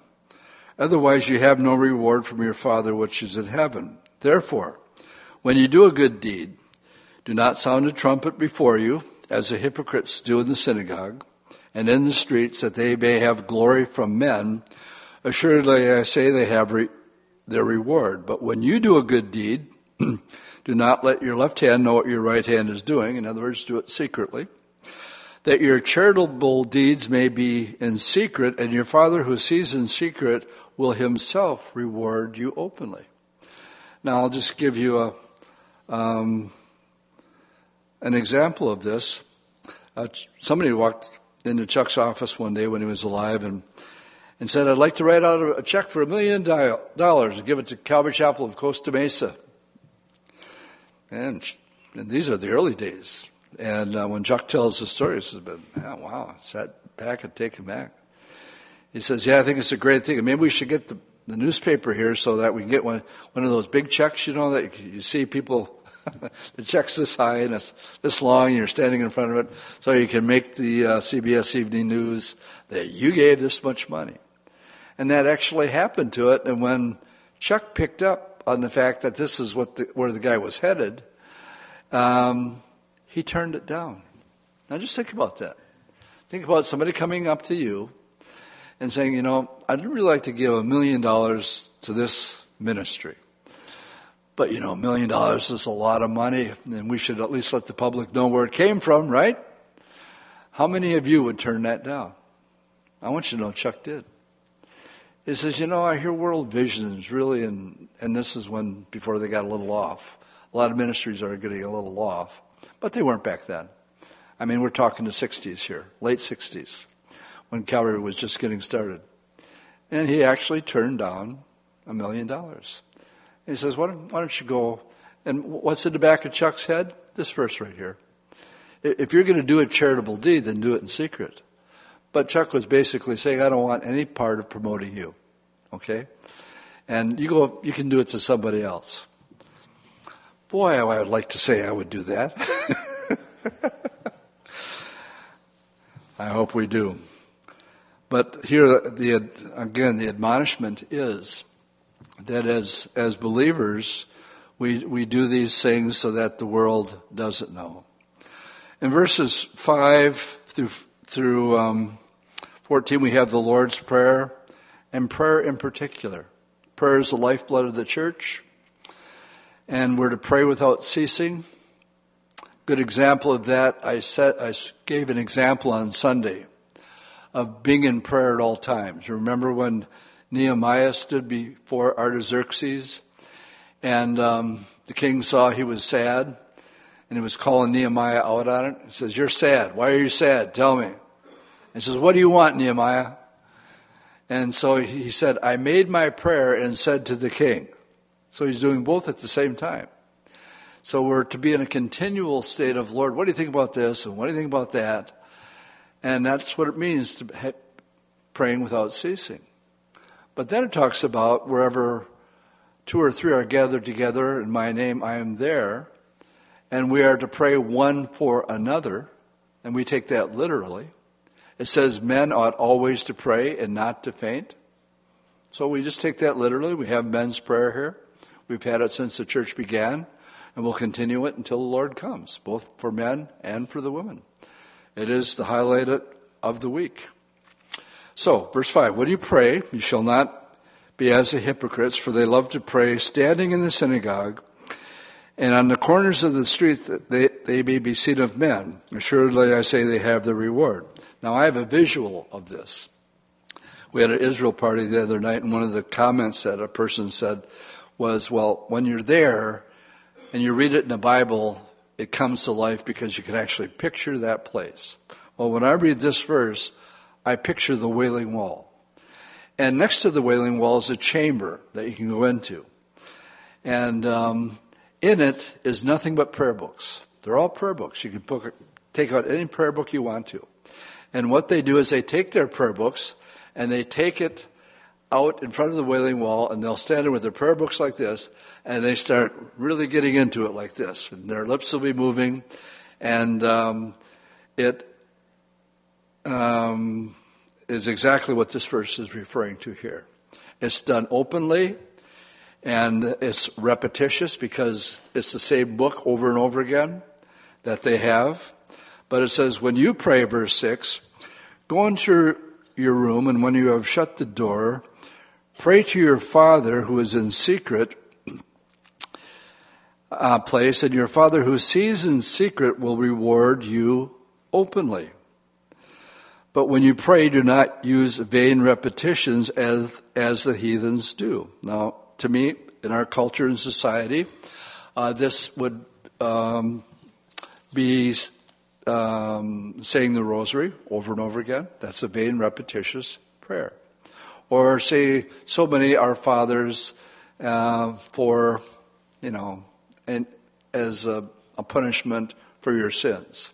S1: otherwise you have no reward from your Father which is in heaven. Therefore, when you do a good deed, do not sound a trumpet before you, as the hypocrites do in the synagogue and in the streets, that they may have glory from men. Assuredly, I say they have re- their reward. But when you do a good deed, do not let your left hand know what your right hand is doing. In other words, do it secretly. That your charitable deeds may be in secret, and your Father who sees in secret will himself reward you openly. Now, I'll just give you a, um, an example of this. Uh, somebody walked into Chuck's office one day when he was alive and and said, I'd like to write out a check for a million dollars and give it to Calvary Chapel of Costa Mesa. And, and these are the early days. And uh, when Chuck tells the story, he says, oh, wow, sat back and take him back. He says, yeah, I think it's a great thing. Maybe we should get the, the newspaper here so that we can get one, one of those big checks, you know, that you see people the check's this high and it's this long, and you're standing in front of it, so you can make the uh, CBS Evening News that you gave this much money. And that actually happened to it. And when Chuck picked up on the fact that this is what the, where the guy was headed, um, he turned it down. Now just think about that. Think about somebody coming up to you and saying, you know, I'd really like to give a million dollars to this ministry. But you know, a million dollars is a lot of money, and we should at least let the public know where it came from, right? How many of you would turn that down? I want you to know Chuck did. He says, you know, I hear World Visions really, and, and this is when, before they got a little off. A lot of ministries are getting a little off, but they weren't back then. I mean, we're talking the 60s here, late 60s, when Calvary was just getting started. And he actually turned down a million dollars. He says, why don't, why don't you go? And what's in the back of Chuck's head? This verse right here. If you're going to do a charitable deed, then do it in secret. But Chuck was basically saying, I don't want any part of promoting you. Okay? And you go, you can do it to somebody else. Boy, I would like to say I would do that. I hope we do. But here, the, again, the admonishment is that as, as believers, we, we do these things so that the world doesn't know. In verses 5 through, through um, 14, we have the Lord's Prayer, and prayer in particular. Prayer is the lifeblood of the church, and we're to pray without ceasing. Good example of that, I, said, I gave an example on Sunday of being in prayer at all times. Remember when Nehemiah stood before Artaxerxes and um, the king saw he was sad and he was calling Nehemiah out on it. He says, You're sad. Why are you sad? Tell me. He says, What do you want, Nehemiah? And so he said, I made my prayer and said to the king. So he's doing both at the same time. So we're to be in a continual state of, Lord, what do you think about this? And what do you think about that? And that's what it means to be praying without ceasing. But then it talks about wherever two or three are gathered together in my name, I am there. And we are to pray one for another. And we take that literally. It says men ought always to pray and not to faint. So we just take that literally. We have men's prayer here. We've had it since the church began, and we'll continue it until the Lord comes, both for men and for the women. It is the highlight of the week. So, verse 5 When you pray, you shall not be as the hypocrites, for they love to pray standing in the synagogue and on the corners of the street that they, they may be seen of men. Assuredly, I say they have the reward. Now, I have a visual of this. We had an Israel party the other night, and one of the comments that a person said was, Well, when you're there and you read it in the Bible, it comes to life because you can actually picture that place. Well, when I read this verse, I picture the Wailing Wall. And next to the Wailing Wall is a chamber that you can go into. And um, in it is nothing but prayer books. They're all prayer books. You can book, take out any prayer book you want to. And what they do is they take their prayer books and they take it out in front of the Wailing Wall and they'll stand there with their prayer books like this and they start really getting into it like this, and their lips will be moving, and um, it um, is exactly what this verse is referring to here. It's done openly, and it's repetitious because it's the same book over and over again that they have. But it says, when you pray, verse 6, go into your room, and when you have shut the door, pray to your Father who is in secret uh, place, and your Father who sees in secret will reward you openly. But when you pray, do not use vain repetitions as, as the heathens do. Now, to me, in our culture and society, uh, this would um, be um, saying the rosary over and over again. That's a vain, repetitious prayer. Or say so many Our Fathers uh, for, you know, and as a, a punishment for your sins.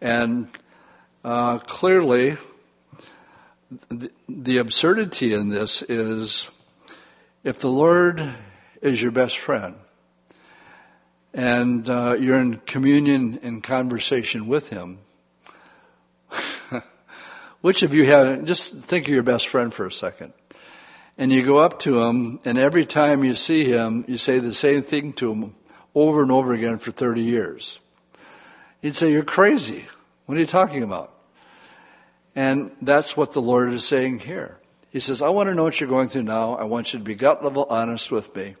S1: And uh, clearly, the, the absurdity in this is if the Lord is your best friend and uh, you're in communion and conversation with Him, which of you have, just think of your best friend for a second. And you go up to him, and every time you see him, you say the same thing to him over and over again for 30 years. He'd say, You're crazy. What are you talking about? And that's what the Lord is saying here. He says, I want to know what you're going through now. I want you to be gut level honest with me.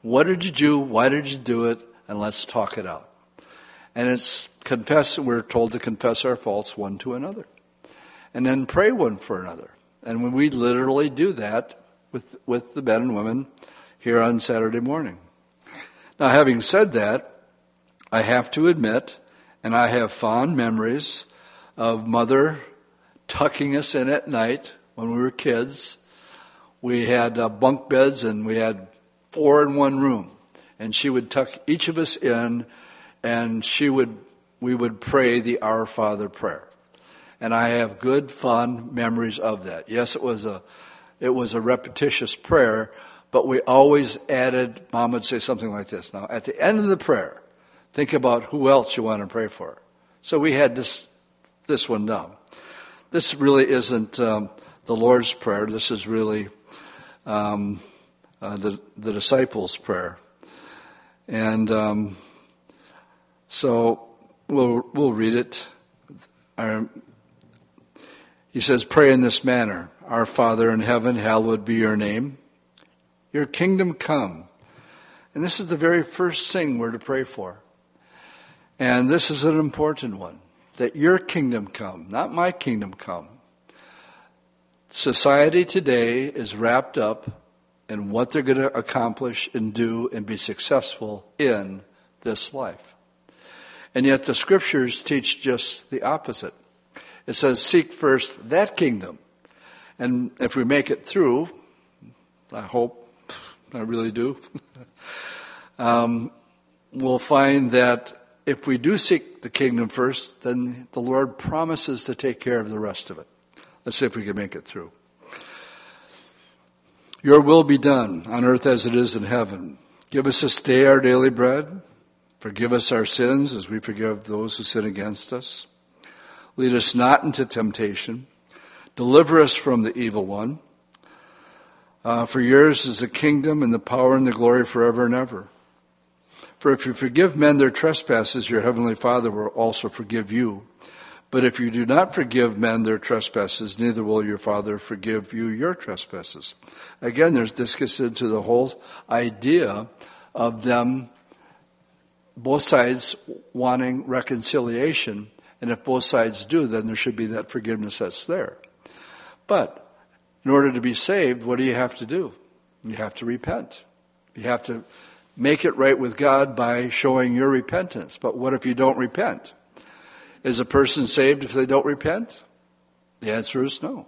S1: What did you do? Why did you do it? And let's talk it out. And it's confess, we're told to confess our faults one to another. And then pray one for another. And when we literally do that with, with the men and women here on Saturday morning. Now, having said that, I have to admit, and I have fond memories of mother tucking us in at night when we were kids. We had uh, bunk beds and we had four in one room. And she would tuck each of us in and she would, we would pray the Our Father prayer. And I have good, fond memories of that. Yes, it was a, it was a repetitious prayer, but we always added, mom would say something like this. Now, at the end of the prayer, think about who else you want to pray for. So we had this, this one down. this really isn't um, the Lord's Prayer. This is really um, uh, the, the disciples' prayer. And um, so we'll, we'll read it. Our, he says, Pray in this manner Our Father in heaven, hallowed be your name. Your kingdom come. And this is the very first thing we're to pray for. And this is an important one that your kingdom come, not my kingdom come. Society today is wrapped up in what they're going to accomplish and do and be successful in this life. And yet the scriptures teach just the opposite. It says, seek first that kingdom. And if we make it through, I hope, I really do, um, we'll find that if we do seek the kingdom first, then the Lord promises to take care of the rest of it. Let's see if we can make it through. Your will be done on earth as it is in heaven. Give us this day our daily bread. Forgive us our sins as we forgive those who sin against us. Lead us not into temptation. Deliver us from the evil one. Uh, for yours is the kingdom and the power and the glory forever and ever. For if you forgive men their trespasses, your heavenly Father will also forgive you. But if you do not forgive men their trespasses, neither will your Father forgive you your trespasses. Again, there's, this gets into the whole idea of them, both sides wanting reconciliation. And if both sides do, then there should be that forgiveness that's there. But in order to be saved, what do you have to do? You have to repent. You have to make it right with God by showing your repentance. But what if you don't repent? Is a person saved if they don't repent? The answer is no.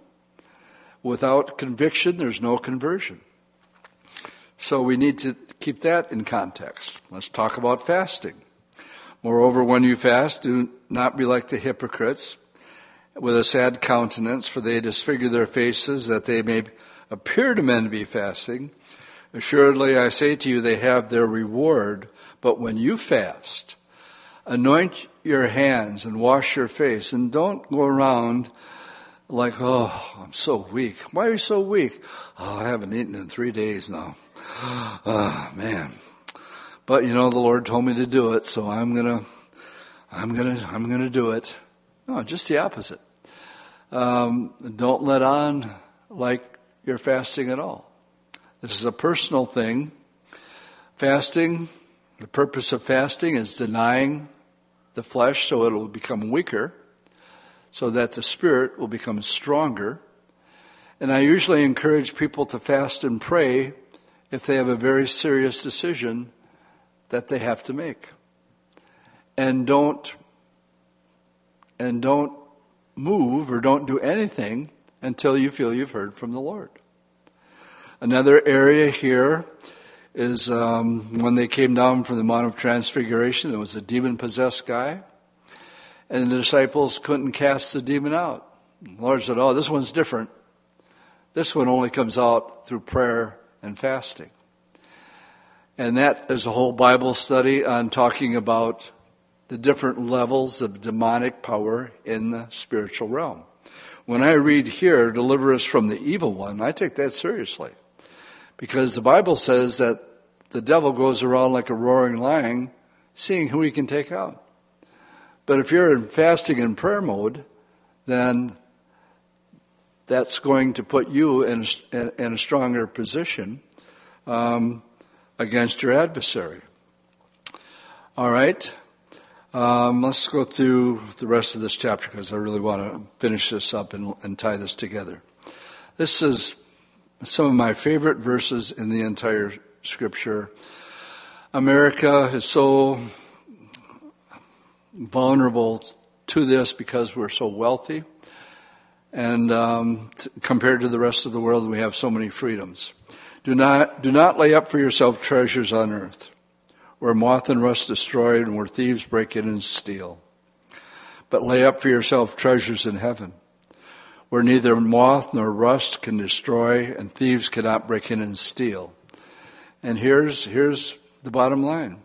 S1: Without conviction, there's no conversion. So we need to keep that in context. Let's talk about fasting. Moreover, when you fast, do not be like the hypocrites with a sad countenance, for they disfigure their faces that they may appear to men to be fasting. Assuredly, I say to you, they have their reward. But when you fast, anoint your hands and wash your face, and don't go around like, oh, I'm so weak. Why are you so weak? Oh, I haven't eaten in three days now. Oh, man. But you know, the Lord told me to do it, so I'm gonna, I'm gonna, I'm gonna do it. No, just the opposite. Um, don't let on like you're fasting at all. This is a personal thing. Fasting, the purpose of fasting is denying the flesh so it will become weaker, so that the spirit will become stronger. And I usually encourage people to fast and pray if they have a very serious decision that they have to make. And don't and don't move or don't do anything until you feel you've heard from the Lord. Another area here is um, when they came down from the Mount of Transfiguration, there was a demon possessed guy, and the disciples couldn't cast the demon out. The Lord said, Oh, this one's different. This one only comes out through prayer and fasting. And that is a whole Bible study on talking about the different levels of demonic power in the spiritual realm. When I read here, deliver us from the evil one, I take that seriously. Because the Bible says that the devil goes around like a roaring lion, seeing who he can take out. But if you're in fasting and prayer mode, then that's going to put you in, in a stronger position um, against your adversary. All right. Um, let's go through the rest of this chapter because I really want to finish this up and, and tie this together. This is some of my favorite verses in the entire scripture. America is so vulnerable to this because we're so wealthy. And um, t- compared to the rest of the world, we have so many freedoms. Do not, do not lay up for yourself treasures on earth, where moth and rust destroy and where thieves break in and steal. But lay up for yourself treasures in heaven where neither moth nor rust can destroy and thieves cannot break in and steal. And here's, here's the bottom line.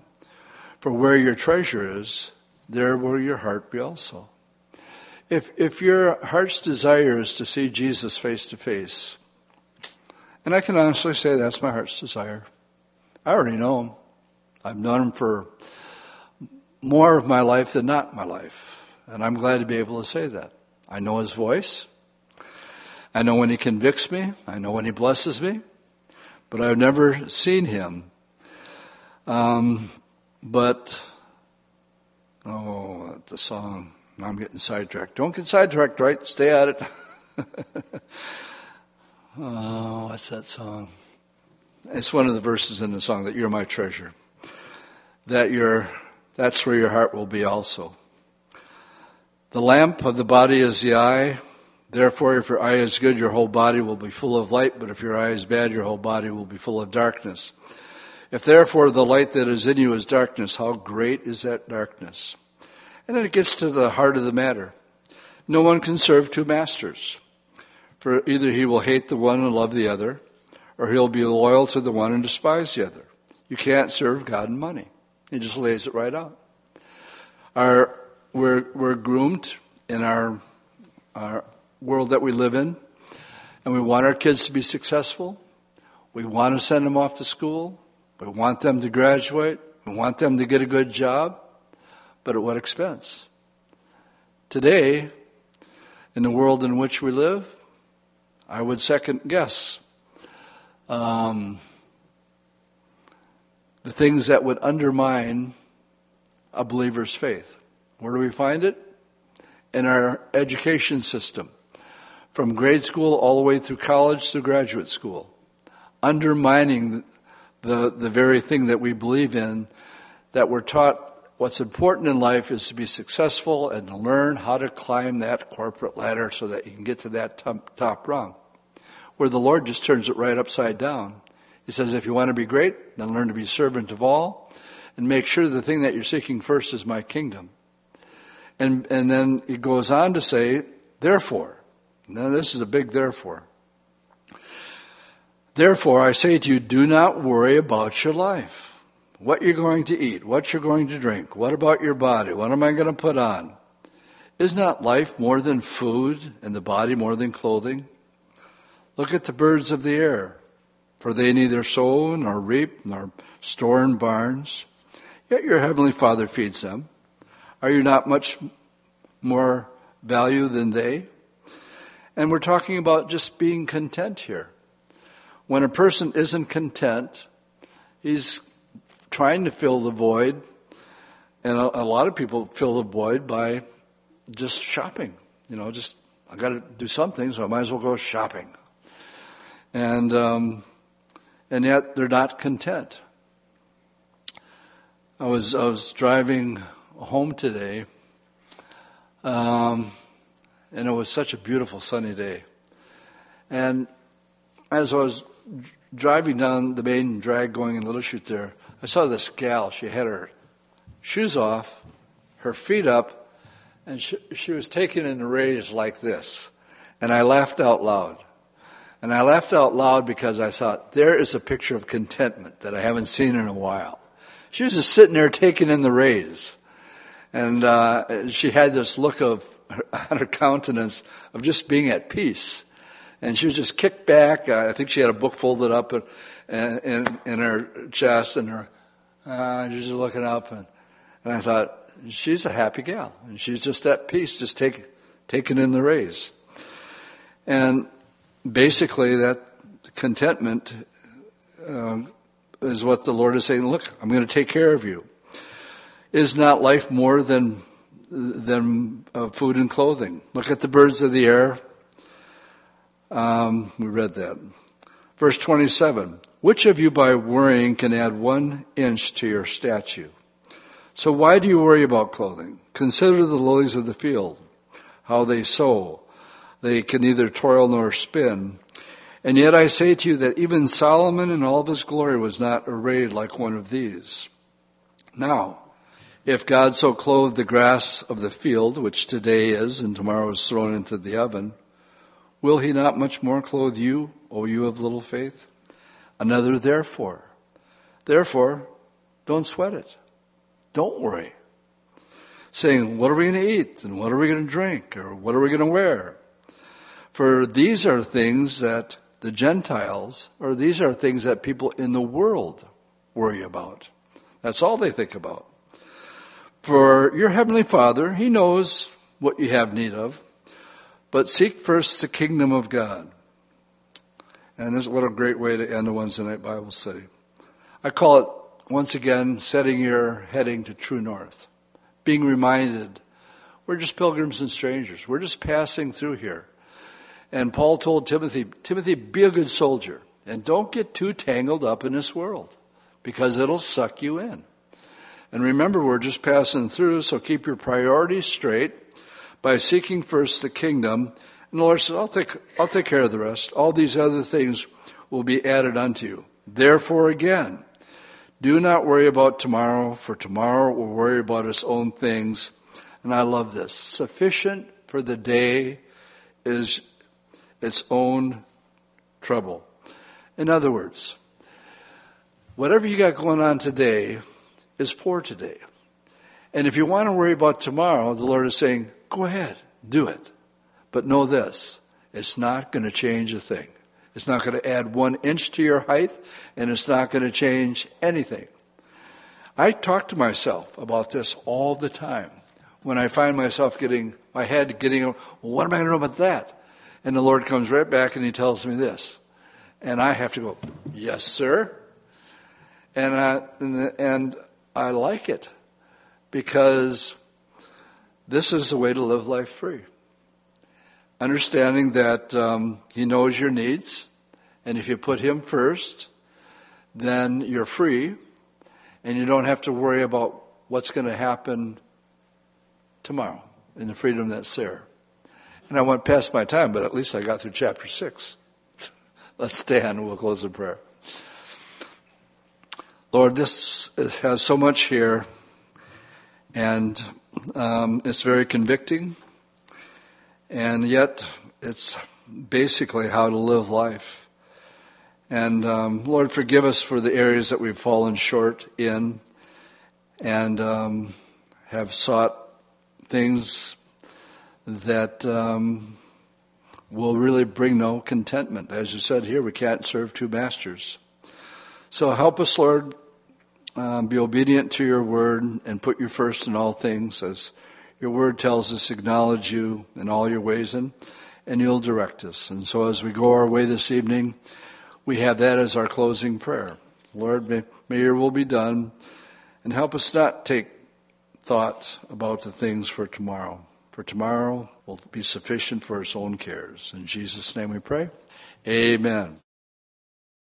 S1: For where your treasure is, there will your heart be also. if, if your heart's desire is to see Jesus face to face, and I can honestly say that's my heart's desire. I already know him. I've known him for more of my life than not my life. And I'm glad to be able to say that. I know his voice. I know when he convicts me. I know when he blesses me. But I've never seen him. Um, but, oh, the song. I'm getting sidetracked. Don't get sidetracked, right? Stay at it. oh, what's that song? It's one of the verses in the song that you're my treasure. That your that's where your heart will be also. The lamp of the body is the eye. Therefore, if your eye is good, your whole body will be full of light, but if your eye is bad, your whole body will be full of darkness. If therefore the light that is in you is darkness, how great is that darkness? And then it gets to the heart of the matter. No one can serve two masters, for either he will hate the one and love the other, or he'll be loyal to the one and despise the other. You can't serve God and money. He just lays it right out. Our, we're, we're groomed in our, our world that we live in, and we want our kids to be successful. We want to send them off to school. We want them to graduate. We want them to get a good job but at what expense? Today, in the world in which we live, I would second guess um, the things that would undermine a believer's faith. Where do we find it? In our education system, from grade school all the way through college through graduate school, undermining the, the very thing that we believe in, that we're taught What's important in life is to be successful and to learn how to climb that corporate ladder so that you can get to that top, top rung. Where the Lord just turns it right upside down. He says, if you want to be great, then learn to be servant of all and make sure the thing that you're seeking first is my kingdom. And, and then he goes on to say, therefore, now this is a big therefore. Therefore, I say to you, do not worry about your life what you're going to eat, what you're going to drink, what about your body, what am I going to put on? Is not life more than food and the body more than clothing? Look at the birds of the air, for they neither sow nor reap nor store in barns, yet your heavenly Father feeds them. Are you not much more value than they? And we're talking about just being content here. When a person isn't content, he's trying to fill the void, and a, a lot of people fill the void by just shopping. You know, just I got to do something, so I might as well go shopping. And um, and yet they're not content. I was I was driving home today, um, and it was such a beautiful sunny day. And as I was driving down the main drag going in Little Chute there, I saw this gal. She had her shoes off, her feet up, and she, she was taking in the rays like this. And I laughed out loud. And I laughed out loud because I thought, there is a picture of contentment that I haven't seen in a while. She was just sitting there taking in the rays. And uh, she had this look of on her countenance of just being at peace. And she was just kicked back. I think she had a book folded up, and in, in her chest and her, uh, she's just looking up. And, and I thought, she's a happy gal. And she's just at peace, just take, taking in the rays. And basically, that contentment um, is what the Lord is saying. Look, I'm going to take care of you. Is not life more than than uh, food and clothing? Look at the birds of the air. Um, we read that. Verse 27 which of you by worrying can add one inch to your stature? So why do you worry about clothing? Consider the lilies of the field, how they sow. They can neither toil nor spin. And yet I say to you that even Solomon in all of his glory was not arrayed like one of these. Now, if God so clothed the grass of the field, which today is and tomorrow is thrown into the oven, will he not much more clothe you, O you of little faith? Another, therefore. Therefore, don't sweat it. Don't worry. saying, What are we going to eat? And what are we going to drink? Or what are we going to wear? For these are things that the Gentiles, or these are things that people in the world worry about. That's all they think about. For your Heavenly Father, He knows what you have need of, but seek first the kingdom of God. And this what a great way to end a Wednesday night Bible study. I call it once again setting your heading to true north, being reminded we're just pilgrims and strangers. We're just passing through here. And Paul told Timothy, Timothy, be a good soldier and don't get too tangled up in this world because it'll suck you in. And remember, we're just passing through, so keep your priorities straight by seeking first the kingdom. And the Lord said, I'll take, I'll take care of the rest. All these other things will be added unto you. Therefore, again, do not worry about tomorrow, for tomorrow will worry about its own things. And I love this. Sufficient for the day is its own trouble. In other words, whatever you got going on today is for today. And if you want to worry about tomorrow, the Lord is saying, go ahead, do it. But know this it's not going to change a thing. It's not going to add one inch to your height, and it's not going to change anything. I talk to myself about this all the time. When I find myself getting, my head getting, well, what am I going to do about that? And the Lord comes right back and He tells me this. And I have to go, yes, sir. And I, and I like it because this is the way to live life free. Understanding that um, He knows your needs, and if you put Him first, then you're free, and you don't have to worry about what's going to happen tomorrow in the freedom that's there. And I went past my time, but at least I got through chapter 6. Let's stand and we'll close in prayer. Lord, this has so much here, and um, it's very convicting, and yet it's basically how to live life. And um, Lord, forgive us for the areas that we've fallen short in and um, have sought things that um, will really bring no contentment. As you said here, we can't serve two masters. So help us, Lord, um, be obedient to your word and put you first in all things, as your word tells us, acknowledge you in all your ways, and, and you'll direct us. And so as we go our way this evening, we have that as our closing prayer. Lord, may, may your will be done, and help us not take thought about the things for tomorrow. For tomorrow will be sufficient for its own cares. In Jesus' name we pray. Amen.